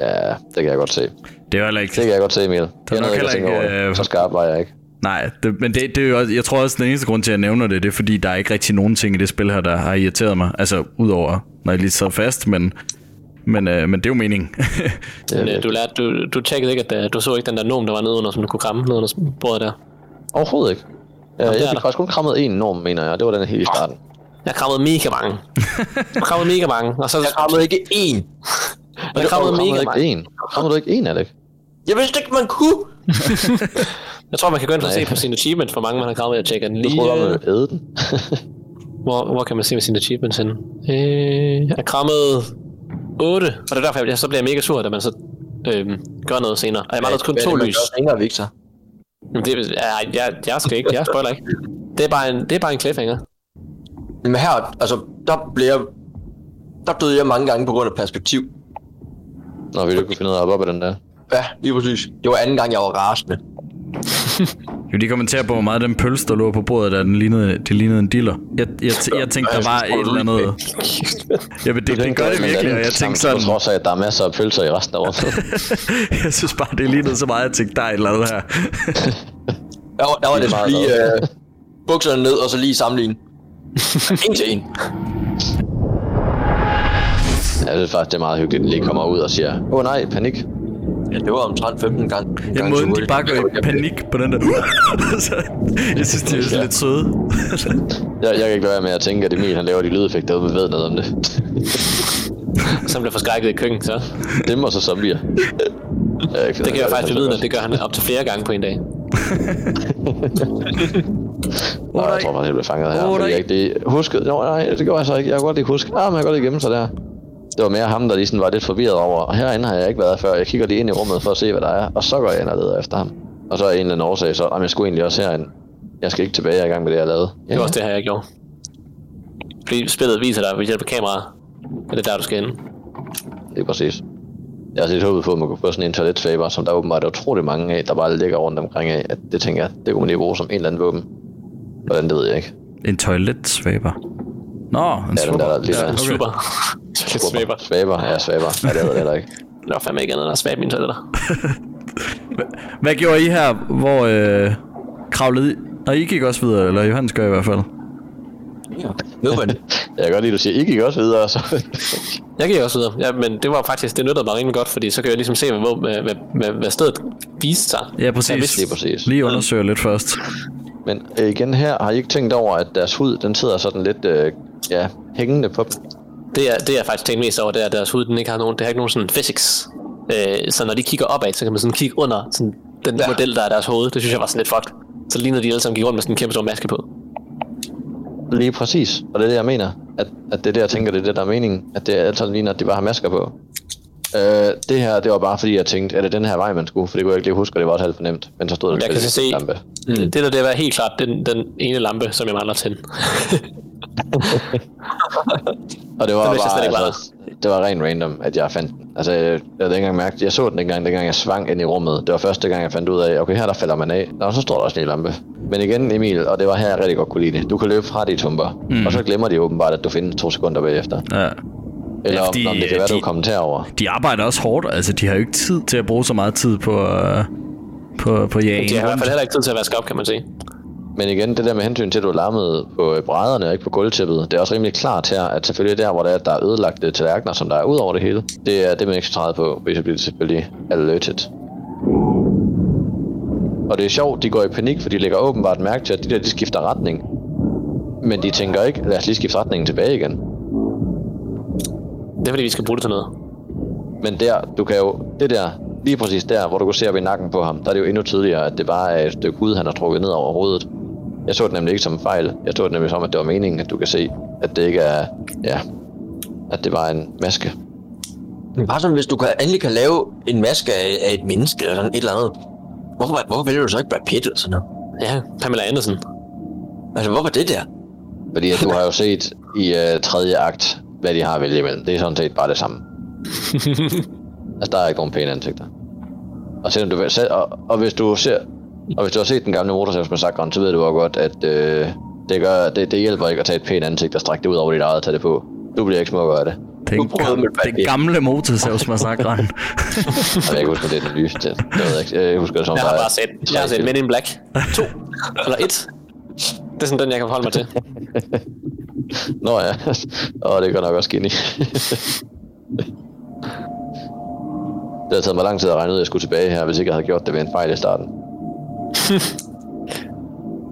Ja, det kan jeg godt se. Det Det er ikke... kan jeg godt se, Emil. er Jeg nok ikke heller over ikke, det. øh, Så skarp var jeg ikke. Nej, det, men det, det er jo også, jeg tror også, den eneste grund til, at jeg nævner det, det er fordi, der er ikke rigtig nogen ting i det spil her, der har irriteret mig. Altså, udover, når jeg lige sad fast, men, men, øh, men det er jo meningen. Men, øh, du, lærte, du, du tjekkede ikke, at øh, du så ikke den der nom, der var nede under, som du kunne kramme nede under bordet der. Overhovedet ikke. Øh, det jeg er fik der. faktisk kun krammet en norm, mener jeg. Det var den helt i starten. Jeg krammede mega mange. Jeg krammede mega mange. Og så Jeg rammede ikke én. jeg krammede Du mega krammede mange. ikke en. Krammede du ikke en, Alex? Jeg vidste ikke, man kunne. Jeg tror, man kan gå ind og se på sine achievements, hvor mange man har krammet. Jeg tjekker den lige. om øh, at æde den. Hvor, hvor kan man se med sine achievements henne? Øh, jeg krammede 8, og det er derfor, jeg, så bliver jeg mega sur, da man så øh, gør noget senere. Og jeg mangler kun Hvad er to det, man lys. gør senere, Victor? Men det, jeg, jeg, jeg skal ikke, jeg spoiler ikke. Det er bare en, det er bare en cliffhanger. Men her, altså, der blev jeg... Der døde jeg mange gange på grund af perspektiv. Nå, vi ikke kunne finde ud af at hoppe op ad den der. Ja, lige præcis. Det var anden gang, jeg var rasende. Jeg vil lige kommentere på, hvor meget den pølse, der lå på bordet, der den lignede, det lignede en diller. Jeg, jeg, jeg tænkte, der var et eller andet... Ja, men det, det gør det virkelig, og jeg tænkte sådan... Trods af, at der er masser af pølser i resten af rummet. Jeg synes bare, det lignede så meget, at jeg tænkte, der er et eller andet her. Der var, der var Det er det lige øh, bukserne ned, og så lige sammenligne. en til en. Jeg synes faktisk, det er meget hyggeligt, at de lige kommer ud og siger, åh oh, nej, panik. Ja, det var omtrent 15 gange. Ja, måden de bare går i panik på den der... Så jeg synes, de er sådan lidt søde. Jeg, jeg kan ikke lade være med at tænke, at Emil han laver de lydeffekter, uden vi ved noget om det. Så bliver forskrækket i køkken, så. Dem og så zombier. Jeg er ikke Det kan jeg det faktisk godt. at det gør han op til flere gange på en dag. Nå, jeg tror faktisk, jeg blev fanget her. Nej. jeg ikke lige huskede. Nå, nej, det gjorde jeg så ikke. Jeg kunne godt lige huske. Ah, men jeg kan godt lige gemme sig der. Det var mere ham, der lige sådan var lidt forvirret over. Og herinde har jeg ikke været før. Jeg kigger lige ind i rummet for at se, hvad der er. Og så går jeg ind og leder efter ham. Og så er en eller anden årsag, så jamen, jeg skulle egentlig også herind. Jeg skal ikke tilbage, jeg er i gang med det, jeg lavede. Det var også det her, jeg gjorde. Fordi spillet viser dig ved hjælp af kameraet, at det er der, du skal ind. Det er præcis. Jeg har set håbet på, at man kunne få sådan en toiletsvaber, som der åbenbart er utrolig mange af, der bare ligger rundt omkring af. At det tænker jeg, det kunne man lige bruge som en eller anden våben. Hvordan, det ved jeg ikke. En toiletsvaber. Nå, en Ja, den der, der lige Ja, okay. Super. Lidt svæber. Svaber, ja, svaber. Ja, det hedder det heller ikke. Det var fandme ikke andet end at svabe mine toiletter. Hvad gjorde I her, hvor øh, kravlede I? Og I gik også videre, eller Johannes gør i hvert fald. Nødvendigt. Jeg kan godt lide, at du siger, I gik også videre, så... Jeg gik også videre, ja, men det var faktisk, det nyttede mig rimelig godt, fordi så kan jeg ligesom se, hvor, hvad, hvad, hvad, hvad stedet viste sig. Ja, præcis. Jeg vidste, Lige præcis. Lige undersøger lidt først. Men øh, igen her, har I ikke tænkt over, at deres hud, den sidder sådan lidt, øh, ja, hængende på dem? det, er, det jeg faktisk tænkt mest over, det er, at deres hud, den ikke har nogen, det har ikke nogen sådan physics. Øh, så når de kigger opad, så kan man sådan kigge under sådan, den ja. model, der er deres hoved. Det synes jeg var sådan lidt fucked. Så lignede de alle sammen gik rundt med sådan en kæmpe stor maske på. Lige præcis. Og det er det, jeg mener. At, at det er det, jeg tænker, det er det, der er meningen. At det er altid ligner, at de bare har masker på. Øh, det her, det var bare fordi, jeg tænkte, er det den her vej, man skulle? For det kunne jeg ikke lige huske, og det var også alt for nemt. Men så stod der Jeg kan så se, lampe. mm. det der, det var helt klart den, den ene lampe, som jeg mangler til. Og det var Den bare, ikke altså, det var rent random, at jeg fandt den. Altså, jeg, jeg havde ikke engang mærket, jeg så den dengang, dengang jeg svang ind i rummet. Det var første gang, jeg fandt ud af, okay, her der falder man af. Nå, så står der også en lampe. Men igen, Emil, og det var her, jeg rigtig godt kunne lide det. Du kan løbe fra de tumper, mm. og så glemmer de åbenbart, at du findes to sekunder bagefter. Ja. Eller Ja, om, fordi, om det kan være, øh, du de- kommenterer over. De arbejder også hårdt, altså de har jo ikke tid til at bruge så meget tid på, øh, på, på jagen. De har i hvert fald heller ikke tid til at vaske op, kan man sige. Men igen, det der med hensyn til, at du larmede på øh, brædderne og ikke på gulvtæppet, det er også rimelig klart her, at selvfølgelig der, hvor der er, der er ødelagte tallerkener, som der er ud over det hele, det er det, man ikke skal træde på, hvis jeg bliver selvfølgelig alerted. Og det er sjovt, de går i panik, for de lægger åbenbart mærke til, at de der, de skifter retning. Men de tænker ikke, lad os lige skifte retningen tilbage igen. Det er fordi, vi skal bruge det til noget. Men der, du kan jo, det der, lige præcis der, hvor du kan se op i nakken på ham, der er det jo endnu tydeligere, at det bare er et stykke hud, han har trukket ned over hovedet. Jeg så det nemlig ikke som en fejl. Jeg så det nemlig som, at det var meningen, at du kan se, at det ikke er, ja, at det var en maske. Men bare sådan, hvis du kan, endelig kan lave en maske af, af et menneske eller sådan et eller andet. Hvorfor, hvorfor vælger du så ikke Brad Pitt eller sådan noget? Ja, Pamela Andersen. Altså, hvorfor det der? Fordi at du har jo set i uh, tredje akt, hvad de har at vælge imellem. Det er sådan set bare det samme. altså, der er ikke nogen pæne ansigter. Og, selvom du, selv, og, og, hvis du ser, og hvis du har set den gamle motorsavsmassakren, så ved du også godt, at øh, det, gør, det, det hjælper ikke at tage et pænt ansigt og strække det ud over dit eget og tage det på. Du bliver ikke smukkere af det. Den, gam, den gamle motorsavsmassakren. Og jeg kan ikke huske, det er den nye. Det, det ved jeg ikke. Jeg husker det som Jeg har der er bare set, jeg har set Men in Black 2. Eller 1. Det er sådan den, jeg kan forholde mig til. Nå ja, og det går nok også skinny. det har taget mig lang tid at regne ud, at jeg skulle tilbage her, hvis ikke jeg havde gjort det ved en fejl i starten.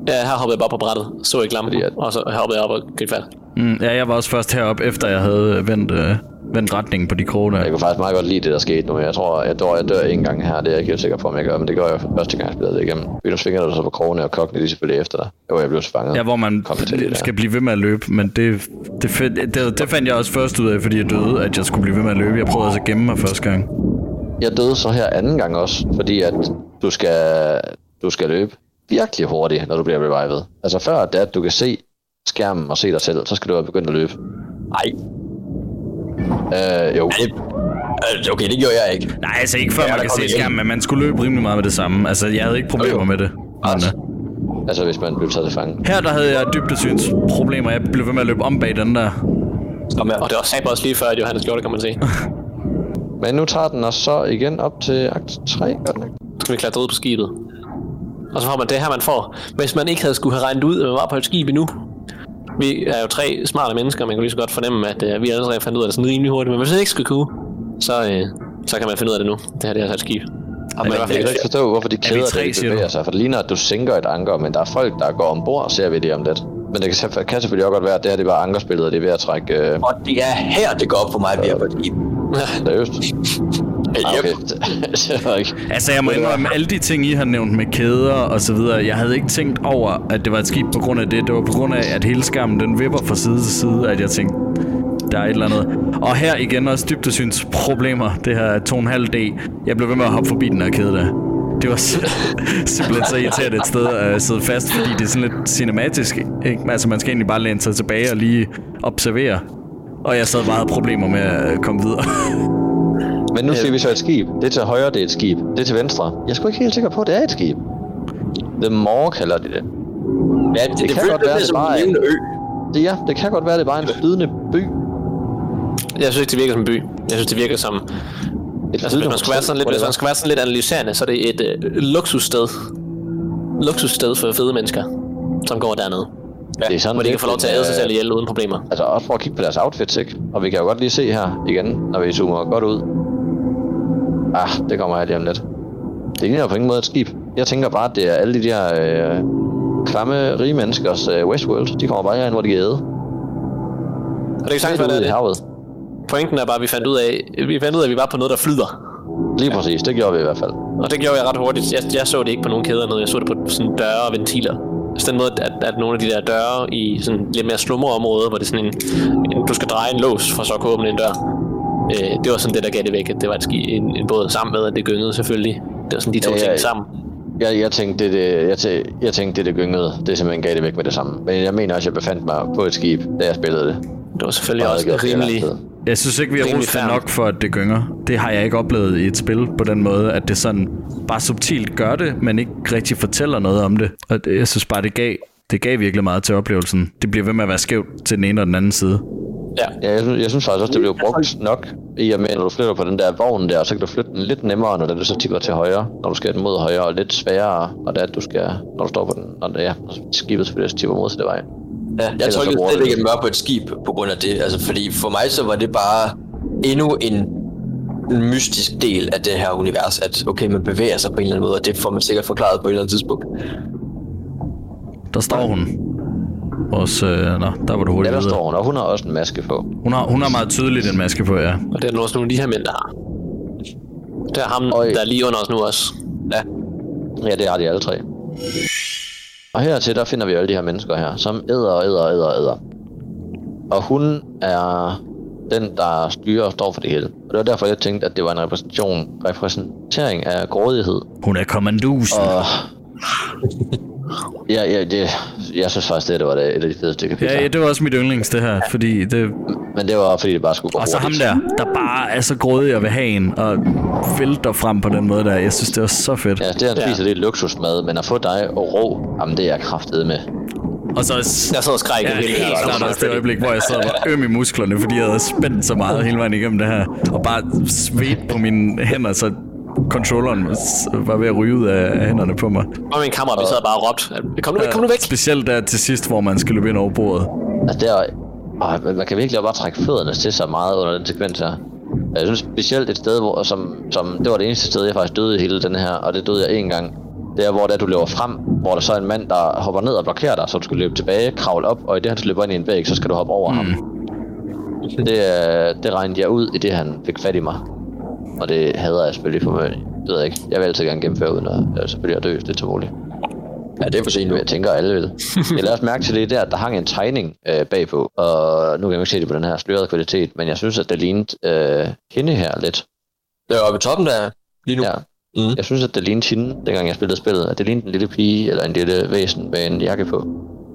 Ja, her hoppede jeg bare på brættet, så ikke lampen, at- og så hoppede jeg op og greb fat. mm, ja, jeg var også først heroppe, efter jeg havde vendt, øh, vendt retningen på de kroner. Jeg kunne faktisk meget godt lide det, der skete nu. Jeg tror, jeg, dør, jeg dør en gang her. Det er jeg ikke helt sikker på, om jeg gør, men det gør jeg første gang, jeg spillede det igennem. Fordi nu svinger du så på krogene, og kokken er lige selvfølgelig efter dig. Jo, jeg blev så fanget. Ja, hvor man det skal blive ved med at løbe, men det, det, fandt, det, det fandt jeg også først ud af, fordi jeg døde, at jeg skulle blive ved med at løbe. Jeg prøvede altså at gemme mig første gang. Jeg døde så her anden gang også, fordi at du skal, du skal løbe virkelig hurtigt, når du bliver revived. Altså før det, at du kan se skærmen og se dig selv, så skal du have begyndt at løbe. Nej. Øh, jo. Altså, okay, det gjorde jeg ikke. Nej, altså ikke før Ja, man kan se skærmen, men man skulle løbe rimelig meget med det samme. Altså, jeg havde ikke problemer Jo, jo. med det. Altså, øh, altså hvis man blev taget til fange. her der havde jeg dybdesynsproblemer. Jeg blev ved med at løbe om bag den der. Kom her. Og det var sat også lige før, at Johannes gjorde det, kan man sige. Men nu tager den os så igen op til akt 3, godt nok. Så skal vi klatre ud på skibet. Og så får man det her, man får. Hvis man ikke havde skulle have regnet ud, at man var på et skib endnu. Vi er jo tre smarte mennesker, man kan lige så godt fornemme, at uh, vi allerede fandt ud af det sådan rimelig hurtigt. Men hvis det ikke skulle kunne, så, uh, så kan man finde ud af det nu. Det her det er altså et skib. Men jeg kan ikke forstå, hvorfor de kæder tre, det du? bevæger sig. For det ligner, at du sænker et anker, men der er folk, der går ombord, ser vi det om lidt. Men det kan, kan selvfølgelig også godt være, at det her det er bare ankerspillet, og det er ved at trække... Øh, Og det er her, det går op for mig, at vi er på et skib. seriøst. Okay. ikke... Altså, jeg må indrømme, alle de ting, I har nævnt med kæder og så videre, jeg havde ikke tænkt over, at det var et skib på grund af det. Det var på grund af, at hele skærmen, den vipper fra side til side, at jeg tænkte, der er et eller andet. Og her igen også dybdesynsproblemer. Det her 2,5D. Jeg blev ved med at hoppe forbi den her kæde der. Det var sim- simpelthen så irriterende et sted at sidde fast, fordi det er sådan lidt cinematisk. Ikke? Altså, man skal egentlig bare læne sig tilbage og lige observere. Og jeg sad bare havde problemer med at komme videre. Men nu siger vi så et skib. Det til højre, det er et skib. Det til venstre. Jeg er sgu ikke helt sikker på, at det er et skib. The Maw kalder de det. Ja, det, det, det kan godt være, det som bare en er- ø. det. Ja, det kan godt være, det er bare en flydende by. Jeg synes ikke, det virker som en by. Jeg synes, det virker som... Et Altså, hvis man skal være sådan lidt, hvis man skal være sådan lidt analyserende, så er det et øh, luksussted. Luksussted for fede mennesker, som går dernede. Ja, det er sådan Hvor de kan få lov til at æde sig selv øh, ihjel uden problemer. Altså også for at kigge på deres outfits, ikke? Og vi kan jo godt lige se her igen, når vi zoomer godt ud. Ah, det kommer jeg lige om lidt. Det ligner på ingen måde et skib. Jeg tænker bare, at det er alle de der øh, klamme rige menneskers øh, Westworld. De kommer bare herind, hvor de kan æde. Og det kan sagtens være, det er det. havet. Pointen er bare, at vi fandt ud af, vi fandt ud af, at vi var på noget, der flyder. Lige præcis, det gjorde vi i hvert fald. Og det gjorde jeg ret hurtigt. Jeg, jeg så det ikke på nogen kæder noget. Jeg så det på sådan døre og ventiler. Så den måde, at, at nogle af de der døre i sådan lidt mere slumre områder, hvor det er sådan en, en, du skal dreje en lås for så at kunne åbne en dør. Øh, det var sådan det, der gav det væk, at det var et ski, en, en båd sammen med, at det gyngede selvfølgelig. Det var sådan de to Ja, ting sammen. Jeg, jeg tænkte, det, det, jeg, tæ, jeg tænkte, det, det gyngede. Det simpelthen gav det væk med det samme. Men jeg mener også, at jeg befandt mig på et skib, da jeg spillede det. Det var selvfølgelig Og også rimelig... Jeg synes ikke, vi har rost nok for, at det gynger. Det har jeg ikke oplevet i et spil på den måde, at det sådan bare subtilt gør det, men ikke rigtig fortæller noget om det. Og det, jeg synes bare, det gav, det gav virkelig meget til oplevelsen. Det bliver ved med at være skævt til den ene og den anden side. Ja, Ja, jeg, synes, jeg synes faktisk også, det blev brugt nok i og med, når du flytter på den der vogn der, så kan du flytte den lidt nemmere, når det så tipper til højre, når du skal den mod højre, og lidt sværere, når det er, at du skal, når du står på den, når det er, når skibet selvfølgelig også tipper mod til det vej. Ja, jeg Ellers tror slet det- ikke, at mør på et skib på grund af det. Altså, fordi for mig så var det bare endnu en en mystisk del af det her univers, at okay, man bevæger sig på en eller anden måde, og det får man sikkert forklaret på et eller andet tidspunkt. Der står hun. Også, øh, nå, der var du Ja, hurtigt der står hun, og hun har også en maske på. Hun har, hun har meget tydeligt en maske på, ja. og det er der også nogle af de her mænd, der har. Det er ham, Øj. der er lige under os nu også. Ja, Ja, det har de alle tre. Og hertil, der finder vi alle de her mennesker her, som æder og æder og æder og æder. Og hun er den, der styrer og står for det hele. Og det var derfor, jeg tænkte, at det var en repræsentation, repræsentering af grådighed. Hun er kommandusen. Og... Ja, ja, det, jeg synes faktisk, det, det var det, et af de fedeste kapitler. Ja, ja, det var også mit yndlings, det her. Fordi det, Men det var, fordi det bare skulle gå og så ham der, der bare er så grådig og vil have en, og vælter frem på den måde der. Jeg synes, det var så fedt. Ja, det han Ja. spiser, det er luksusmad, men at få dig og rå, jamen det er jeg kraftet med. Og så Jeg sad og skreg Ja, ja, hele helt klart også det øjeblik, hvor jeg sad og var øm i musklerne, fordi jeg havde spændt så meget hele vejen igennem det her. Og bare svedt på mine hænder, så controlleren var ved at ryge ud af hænderne på mig. Og min kammerat, vi sad bare og råbte, at, kom nu væk, kom nu væk. Specielt der til sidst, hvor man skal løbe ind over bordet. Altså, der, åh, man- man kan virkelig bare trække fødderne til sig meget under den sekvens her. Jeg synes specielt et sted, hvor, som, som, det var det eneste sted, jeg faktisk døde i hele den her, og det døde jeg en gang. Det er, hvor det er, du løber frem, hvor der så er en mand, der hopper ned og blokerer dig, så du skal løbe tilbage, kravle op, og i det han løber ind i en væg, så skal du hoppe over mm. ham. Det, øh, det regnede jeg ud i det, han fik fat i mig. Og det hader jeg selvfølgelig for mig. Det ved jeg ikke. Jeg vil altid gerne gennemføre uden at øh, selvfølgelig at dø, hvis det er så muligt. ja det er for sent nu. Jeg tænker, alle vil. Jeg lader også mærke til det der, at der hang en tegning øh, bagpå, og nu kan jeg ikke se det på den her slørede kvalitet, men jeg synes, at det lignede øh, hende her lidt. Det er oppe i toppen der, lige nu. Ja. Mm. Jeg synes, at det lignede hende, dengang jeg spillede spillet, at det lignede en lille pige eller en lille væsen med en jakke på.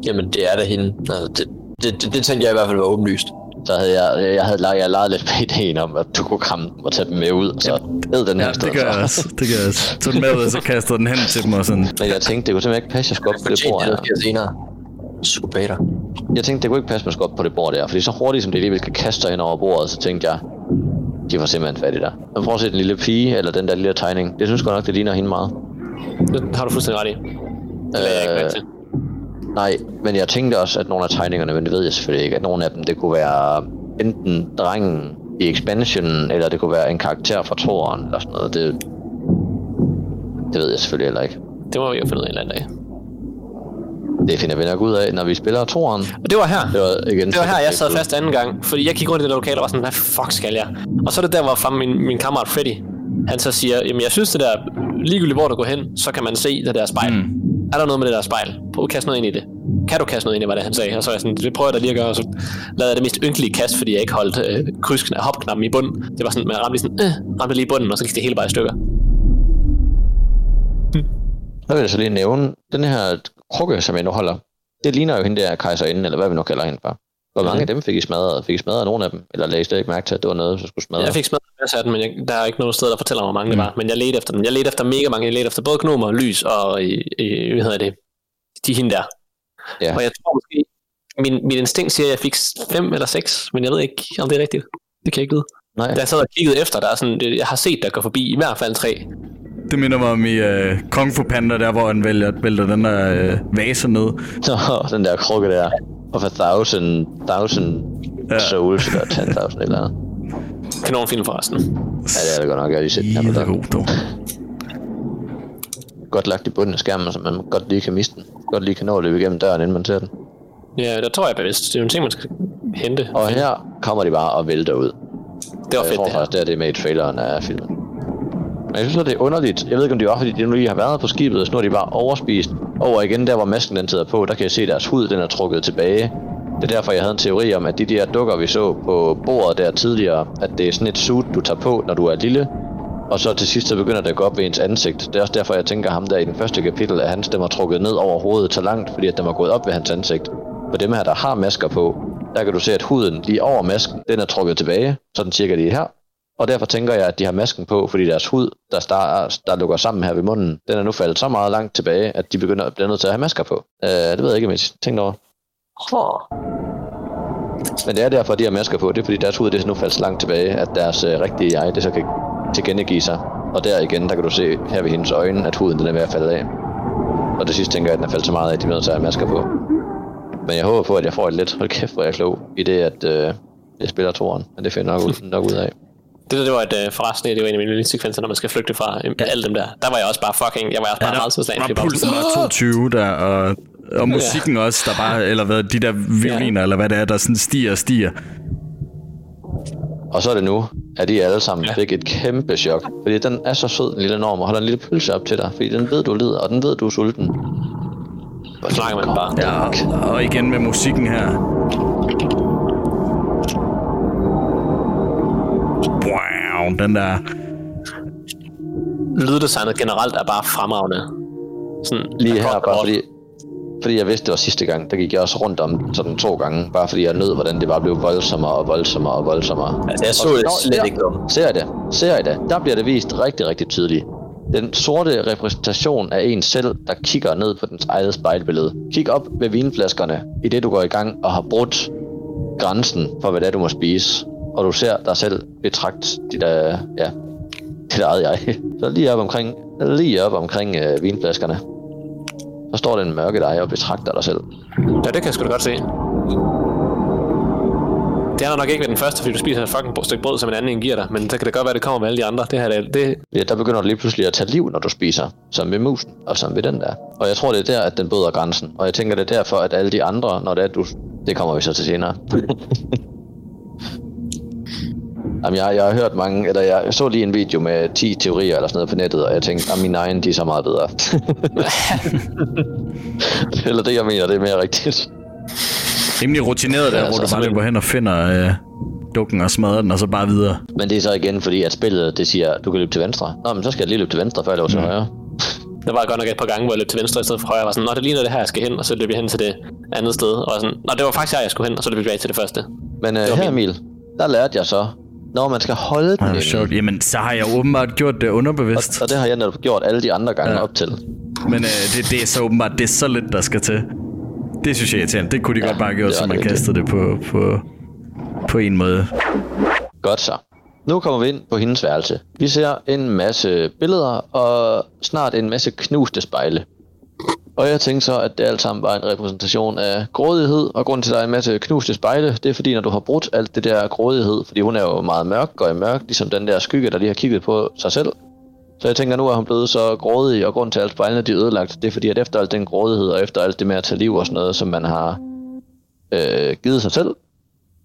Jamen, det er da hende. Altså, det, det, det, det tænkte jeg i hvert fald var åbenlyst. Så havde jeg, jeg havde jeg leget lidt med ideen om, at du kunne kramme dem og tage dem med ud, og så æd den her Ja, det gør jeg også. Det gør jeg også. Tog den med ud, og så kastede den hen til dem og sådan. Men jeg tænkte, det kunne simpelthen ikke passe, at jeg skulle op på det bord det, senere. Psykopater. Jeg tænkte, det kunne ikke passe, at man skulle op på det bord der, fordi så hurtigt som det alligevel skal kaste sig ind over bordet, så tænkte jeg, de var simpelthen fat i der. Men prøv at se den lille pige, eller den der lille tegning. Det synes jeg godt nok, det ligner hende meget. Det har du fuldstændig ret i. Det lagde jeg ikke til. Nej, men jeg tænkte også, at nogle af tegningerne, men det ved jeg selvfølgelig ikke, at nogle af dem, det kunne være enten drengen i expansionen, eller det kunne være en karakter fra toren, eller sådan noget. Det, det ved jeg selvfølgelig heller ikke. Det må vi jo finde ud af en eller anden dag. Det finder vi nok ud af, når vi spiller toren. Og det var her. Det var igen... Det var her, jeg sad fast anden gang. Fordi jeg kiggede rundt i det lokale og var sådan, hvad fuck skal jeg? Og så er det der, hvor frem min, min kammerat Freddy, han så siger, jamen jeg synes det der, ligegyldigt hvor du går hen, så kan man se det der spejl. Mm. Er der noget med det der spejl? Prøv at kaste noget ind i det. Kan du kaste noget ind i, hvad det han sagde? Og så er jeg sådan, det prøver jeg da lige at gøre, og så lavede jeg det mest ynkelige kast, fordi jeg ikke holdt øh, kryds hopknappen i bunden. Det var sådan, man ramte lige sådan, øh, ramte lige i bunden, og så gik det hele bare i stykker. Hmm. Så vil jeg så lige nævne, den her krukke, som jeg nu holder, det ligner jo hende der kejserinde, eller hvad vi nu kalder hende for. Hvor mange af dem fik I smadret? Fik I smadret nogle af dem? Eller lagde I slet ikke mærke til, at det var noget, der skulle smadre? Jeg fik smadret en masse af dem, men jeg, der er ikke noget sted, der fortæller mig, hvor mange mm. det var. Men jeg ledte efter dem. Jeg ledte efter mega mange. Jeg ledte efter både gnomer, lys og, i, i, hvad hedder det, de hende der. Ja. Og jeg tror måske, min, min instinkt siger, at jeg fik fem eller seks, men jeg ved ikke, om det er rigtigt. Det kan jeg ikke vide. Nej. Da jeg sad og kiggede efter, der er sådan, jeg har set, der går forbi i hvert fald tre. Det minder mig om i uh, Kung Fu Panda, der hvor han vælger, vælter den der uh, vase ned. Så den der krukke der. Of a thousand, thousand Ja. souls, eller 10.000 eller andet. Kanonfilm forresten. Ja, det er det godt nok, jeg har lige set den her på god, dog. Godt lagt i bunden af skærmen, så man godt lige kan miste den. Godt lige kan nå at løbe igennem døren, inden man ser den. Ja, der tror jeg bevidst. Det er jo en ting, man skal hente. Og her kommer de bare og vælter ud. Det var Og jeg fedt, tror det her. faktisk, det er det med i traileren af filmen. Men jeg synes, at det er underligt. Jeg ved ikke, om det er fordi de nu lige har været på skibet, og så nu er de bare overspist. Over igen, der hvor masken den sidder på, der kan jeg se, at deres hud den er trukket tilbage. Det er derfor, jeg havde en teori om, at de der dukker, vi så på bordet der tidligere, at det er sådan et suit, du tager på, når du er lille. Og så til sidst, så begynder det at gå op ved ens ansigt. Det er også derfor, jeg tænker ham der i den første kapitel, at hans stemmer trukket ned over hovedet så langt, fordi at den var gået op ved hans ansigt. For dem her, der har masker på, der kan du se, at huden lige over masken, den er trukket tilbage, sådan cirka lige her. Og derfor tænker jeg, at de har masken på, fordi deres hud, der, der, der lukker sammen her ved munden, den er nu faldet så meget langt tilbage, at de begynder at blive nødt til at have masker på. Uh, det ved jeg ikke, om I tænkte over. Men det er derfor, de har masker på. Det er fordi deres hud det er nu faldet så langt tilbage, at deres uh, rigtige jeg, det så kan tilkendegive sig. Og der igen, der kan du se her ved hendes øjne, at huden den er ved at falde af. Og det sidste tænker jeg, at den er faldet så meget af, at de er nødt til at have masker på. Men jeg håber på, at jeg får et lidt, hold kæft, hvor jeg er klog, i det, at uh, jeg spiller toren. Men det finder jeg nok, nok ud af. Det, der, det var et, øh, forresten, det var en af mine yndlingssekvenser, når man skal flygte fra øh, alle dem der. Der var jeg også bare fucking, jeg var også bare meget så der var pulsen var 22 der, og, og musikken også, der bare, eller hvad, de der violiner, eller hvad det er, der sådan stiger og stiger. Og så er det nu, at de alle sammen ja. fik et kæmpe chok. Fordi den er så sød, den lille norm, og holder en lille pølse op til dig. Fordi den ved, du lider, og den ved, du er sulten. Hvor snakker man bare. Ja, og igen med musikken her. Wow, den der... Lyddesignet generelt er bare fremragende. Sådan, Lige er her, bare fordi, fordi jeg vidste, det var sidste gang, der gik jeg også rundt om sådan to gange, bare fordi jeg nød, hvordan det bare blev voldsommere og voldsommere og voldsommere. Altså, jeg så Og- det slet der- ikke om. Ser I det? Ser I det? Der bliver det vist rigtig, rigtig tydeligt. Den sorte repræsentation af en selv, der kigger ned på dens eget spejlbillede. Kig op ved vinflaskerne, i det du går i gang og har brudt grænsen for, hvad det er, du må spise. Og du ser dig selv betragt dit, uh, ja, dit eget jeg. Så lige op omkring, lige op omkring uh, vinflaskerne. Så står den mørke dig og betragter dig selv. Ja, det kan jeg sgu da godt se. Det er nok ikke ved den første, fordi du spiser et fucking stykke brød, som en anden en giver dig, men så kan det godt være, det kommer med alle de andre. Det her, det, det Ja, der begynder du lige pludselig at tage liv, når du spiser, som ved musen, og som ved den der. Og jeg tror, det er der, at den bryder grænsen. Og jeg tænker, det er derfor, at alle de andre, når det er, du... Det kommer vi så til senere. Jamen, jeg, jeg har hørt mange, eller jeg, så lige en video med 10 teorier eller sådan noget på nettet, og jeg tænkte, at mine egne, de er så meget bedre. eller det, jeg mener, det er mere rigtigt. Rimelig rutineret der, Ja, hvor altså, du bare løber hen og finder øh, dukken og smadrer den, og så bare videre. Men det er så igen, fordi at spillet, det siger, du kan løbe til venstre. Nå, men så skal jeg lige løbe til venstre, før jeg løber til højre. Der var godt nok et par gange, hvor jeg løb til venstre i stedet for højre. Jeg var sådan, Nå, det ligner det her, jeg skal hen, og så løb jeg hen til det andet sted. Og sådan, Nå, det var faktisk her, jeg skulle hen, og så løb jeg tilbage til det første. Men Det var her, min- Emil, der lærte jeg så, når man skal holde den inde, sjovt. Jamen, så har jeg åbenbart gjort det underbevidst. Og det har jeg netop gjort alle de andre gange Ja. ja. op til. Men øh, det, det er så åbenbart, det er så lidt, der skal til. Det synes jeg er irriterende. Det kunne de ja, Ja, godt bare have gjort, så man det. kastede det på, på, på en måde. Godt så. Nu kommer vi ind på hendes værelse. Vi ser en masse billeder og snart en masse knuste spejle. Og jeg tænkte så, at det alt sammen var en repræsentation af grådighed, og grunden til, at der er en masse knuste spejle, det er fordi, når du har brudt alt det der grådighed, fordi hun er jo meget mørk, går i mørk, ligesom den der skygge, der lige har kigget på sig selv. Så jeg tænker, nu er hun blevet så grådig, og grunden til, at alle spejlene de er ødelagt, det er fordi, at efter alt den grådighed, og efter alt det med at tage liv og sådan noget, som man har øh, givet sig selv,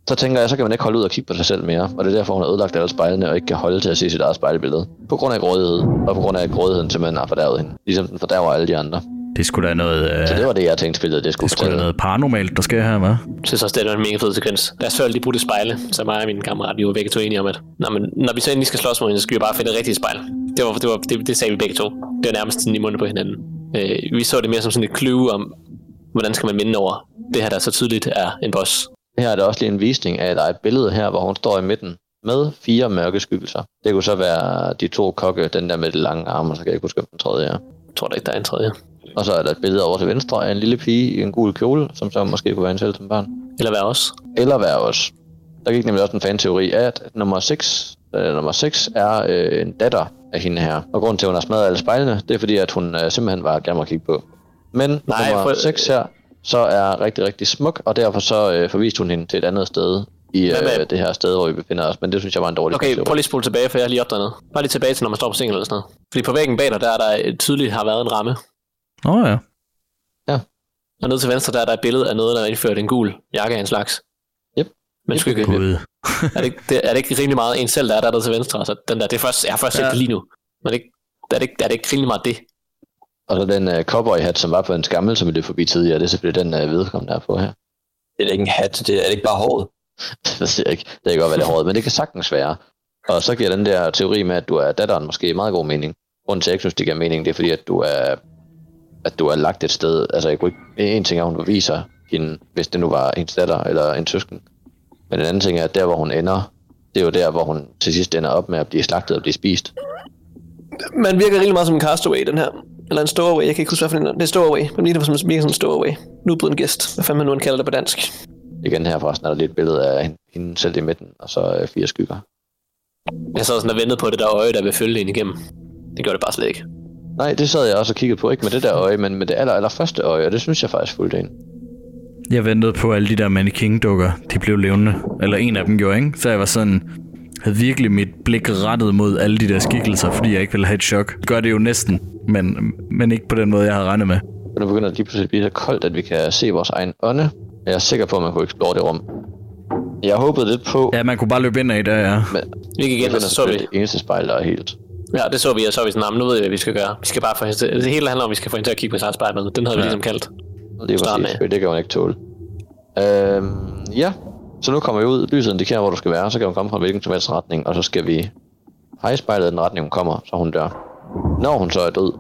så tænker jeg, så kan man ikke holde ud og kigge på sig selv mere. Og det er derfor, hun har ødelagt alle spejlene og ikke kan holde til at se sit eget spejlbillede. På grund af grådighed, og på grund af at grådigheden simpelthen har fordærvet hende. Ligesom den fordærver alle de andre. Det skulle da noget... Øh, Så det var det, jeg tænkte spillet, det skulle det skulle da noget paranormalt, der sker her, hva'? Jeg synes også, det er en mega fed sekvens. Lad os før de brudte spejle, så mig og min kammerat, vi var begge to enige om, at Nå, men når vi så endelig skal slås mod hende, så skal vi bare finde et rigtigt spejl. Det, var, det, var, det, det sagde vi begge to. Det var nærmest sådan i munden på hinanden. Øh, vi så det mere som sådan et clue om, hvordan skal man minde over det her, der så tydeligt er en boss. Her er der også lige en visning af, at der er et billede her, hvor hun står i midten med fire mørke skyggelser. Det kunne så være de to kokke, den der med de lange arme, og så kan jeg ikke huske, hvem den tredje er. Jeg tror da ikke, der er en tredje. Og så er der et billede over til venstre af en lille pige i en gul kjole, som så måske kunne være en selv som barn. Eller hvad også? Eller være os. Der gik nemlig også en fan-teori af, at nummer 6, øh, nummer 6 er øh, en datter af hende her. Og grunden til, at hun har smadret alle spejlene, det er fordi, at hun øh, simpelthen var gerne at kigge på. Men Nej, nummer for- 6 her, så er rigtig, rigtig smuk, og derfor så øh, forviste hun hende til et andet sted i Hvad med- øh, det her sted, hvor vi befinder os. Men det synes jeg var en dårlig Okay, fan-teori. prøv lige at spole tilbage, for jeg har lige opdaget noget. Bare lige tilbage til, når man står på single eller sådan noget. Fordi på væggen bag dig, der er der tydeligt har været en ramme. Åh oh, ja. Og nede til venstre, der er der et billede af noget, der er indført en gul jakke af en slags. Yep. Men skygge. Gud. er, det, ikke- det, er det ikke rimelig meget en selv, der er der, der til venstre? Så den der, det er først, jeg har først set Ja. det lige nu. Men er det, ikke, er, det ikke, er det ikke rimelig meget det? Og så den øh, cowboy-hat, som var på en skammel, som vi løb forbi tidligere, det er selvfølgelig den øh, vedkommende, der er på her. Det er ikke en hat, det er, er det ikke bare håret. det siger jeg ikke. Det kan godt være det er hårdt, men det kan sagtens være. Og så giver den der teori med, at du er datteren måske meget god mening. Grunden til, at jeg ikke synes, det giver mening, det er fordi, at du er, at du er lagt et sted. Altså, jeg kunne ikke, en ting er, at hun beviser hende, hvis det nu var ens datter eller en søsken. Men en anden ting er, at der, hvor hun ender, det er jo der, hvor hun til sidst ender op med at blive slagtet og blive spist. Man virker rigtig meget som en castaway, den her. Eller en stowaway, jeg kan ikke huske, hvad for en. Det er stowaway. Man ligner som virker som en stowaway. Nubuden gæst. Hvad fanden man nu kalder det på dansk. Igen her forresten er der lige et billede af hende- hende selv i midten, og så øh, fire skygger. Jeg sad sådan og ventede på det der øje, der vil følge ind igennem. Det gjorde det bare slet ikke. Nej, det sad jeg også og kiggede på. Ikke med det der øje, men med det aller, aller første øje, og det synes jeg faktisk fuldt ind. Jeg ventede på alle de der mannequin-dukker, de blev levende. Eller en af dem gjorde, ikke? Så jeg var sådan, havde virkelig mit blik rettet mod alle de der skikkelser, fordi jeg ikke ville have et chok. Det gør det jo næsten, men, men ikke på den måde, jeg havde regnet med. Og nu begynder det lige pludselig at blive så koldt, at vi kan se vores egen ånde. Jeg er sikker på, at man kunne explore det rum. Jeg håbede lidt på, Ja, man kunne bare løbe ind af der, ja. men Vi gik igen, og så så vi. det eneste spejl, der er helt. Ja, det så vi, og så var vi sådan, "Nå, men nu ved vi, hvad vi skal gøre. Vi skal bare få hende til, det hele handler om, at vi skal få hende til at kigge på sig spejlet. Den havde vi Ja. ligesom kaldt. Det er Start præcis, med. det kan hun ikke tåle. Øhm, ja, så nu kommer vi ud. Lyset indikerer, hvor du skal være. Så kan hun komme fra hvilken som helst retning, og så skal vi pege spejlet i den retning, hun kommer, så hun dør. Når hun så er død,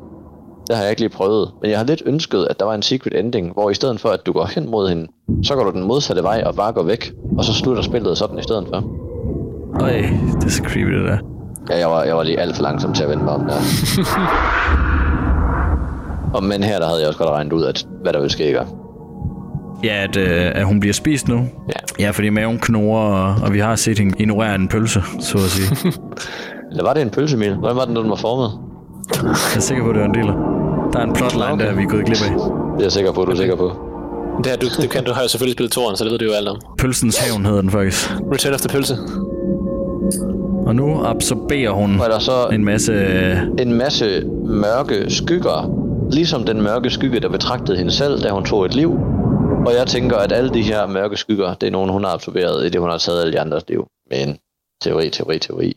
det har jeg ikke lige prøvet, men jeg har lidt ønsket, at der var en secret ending, hvor i stedet for, at du går hen mod hende, så går du den modsatte vej og bare går væk, og så slutter spillet sådan i stedet for. Øj, det er så creepy, det der. Ja, jeg var, jeg var lige alt for langsom til at vende mig om der. og men her, der havde jeg også godt regnet ud, at hvad der ville ske, ikke? Ja, at, øh, at hun bliver spist nu. Ja. Ja, fordi maven knurrer, og, og vi har set hende ignorere en pølse, så at sige. Eller var det en pølsemil? Hvordan var den, den var formet? Jeg er sikker på, at det var en del af. Der er en plotline, Okay. der vi er gået glip af. Det er jeg sikker på, du er sikker på. Det her, du, du, kan, du har jo selvfølgelig spillet toren, så det ved du jo alt om. Pølsens hævn hedder den faktisk. Return of the Pølse. Og nu absorberer hun Og der er så en masse... øh, en masse mørke skygger, ligesom den mørke skygge, der betragtede hende selv, da hun tog et liv. Og jeg tænker, at alle de her mørke skygger, det er nogen, hun har absorberet i det, hun har taget alle de andres liv. Men teori, teori, teori.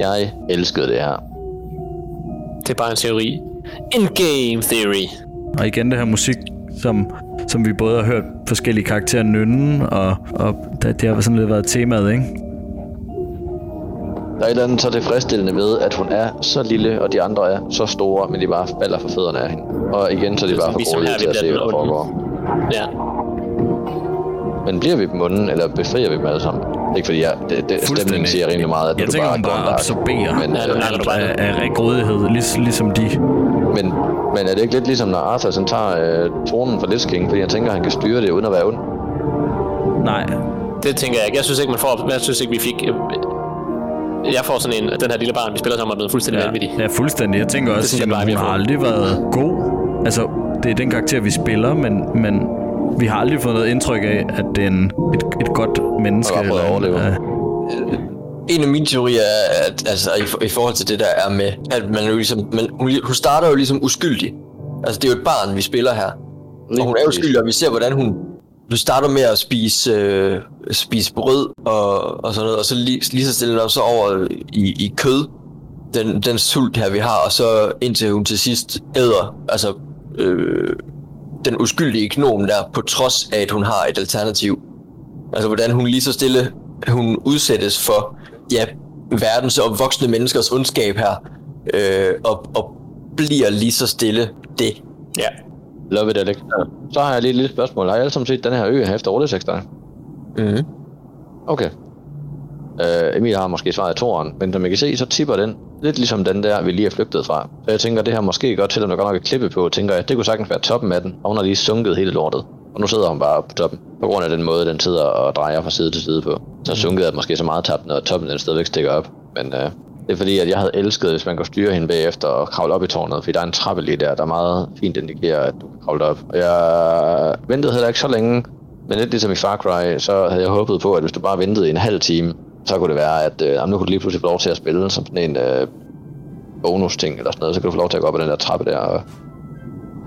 Jeg elskede det her. Det er bare en teori. En game theory. Og igen det her musik, som, som vi både har hørt forskellige karakterer nynne, og, og det, det har sådan lidt været temaet, ikke? Der er et eller andet så tilfredsstillende ved, at hun er så lille, og de andre er så store, men de bare falder for fødderne af hende. Og igen, så er de Det bare for grådige til at se, bliver hvad der foregår. Ja. Men bliver vi dem onde, eller befrier vi dem alle sammen? Ikke fordi jeg, det, det, stemningen siger rimelig meget, at Jeg du tænker, bare bare en dark. absorberer Men, Ja, øh, bare af, af, af grådighed, lig, ligesom de. men, men er det ikke lidt ligesom, når Arthur sådan tager øh, tronen fra Lich King, fordi han tænker, at han kan styre det uden at være ond? Nej, Det tænker jeg ikke. Jeg synes ikke, man får... Jeg synes ikke, vi fik... øh, Jeg får sådan en... Den her lille barn, vi spiller sammen, er blevet fuldstændig ja, vanvittig. ja, fuldstændig. Jeg tænker også, jeg at hun vi har aldrig været god. Altså, det er den karakter, vi spiller, men, men vi har aldrig fået noget indtryk af, at det er en, et, et godt menneske. Og har overleve. ja. En af mine teorier er, at altså, i, for- i forhold til det der er med, at man jo ligesom, man, hun, hun starter jo ligesom uskyldig. Altså, det er jo et barn, vi spiller her. Lige og hun er uskyldig, og vi ser, hvordan hun du starter med at spise, øh, spise brød og, og sådan noget, og så lige, lige så stille dig så over i, i kød, den, den sult her vi har, og så indtil hun til sidst æder, altså øh, den uskyldige gnom der, på trods af, at hun har et alternativ. Altså hvordan hun lige så stille, hun udsættes for, ja, verdens og voksne menneskers ondskab her, øh, og, og bliver lige så stille det. Ja. Love it, Alex. Så har jeg lige et lille spørgsmål. Har I alle sammen set den her ø her efter 8 dig? Mhm. Okay. Uh, Emil har måske svaret i toren, men som I kan se, så tipper den lidt ligesom den der, vi lige er flygtet fra. Så jeg tænker, det her måske godt til, at der godt nok er klippe på, tænker jeg, det kunne sagtens være toppen af den, og hun har lige sunket hele lortet. Og nu sidder hun bare på toppen, på grund af den måde, den sidder og drejer fra side til side på. Så sunket er måske så meget tabt, når toppen den stadigvæk stikker op. Men uh, det er fordi, at jeg havde elsket, hvis man kunne styre hende bagefter og kravle op i tårnet, fordi der er en trappe lige der, der meget fint indikerer, at du kan kravle op. Og jeg ventede heller ikke så længe, men lidt ligesom i Far Cry, så havde jeg håbet på, at hvis du bare ventede en halv time, så kunne det være, at øh, nu kunne du lige pludselig få lov til at spille som sådan en øh, bonus-ting eller sådan noget. Så kan du få lov til at gå op ad den der trappe der og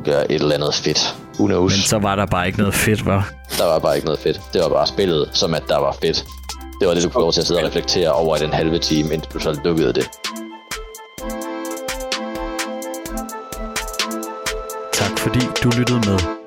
gøre et eller andet fedt. Who knows? Men så var der bare ikke noget fedt, var. Der var bare ikke noget fedt. Det var bare spillet, som at der var fedt. Det var det, du kunne få lov til at sidde og reflektere over i den halve time, indtil du så lukkede det. Tak fordi du lyttede med.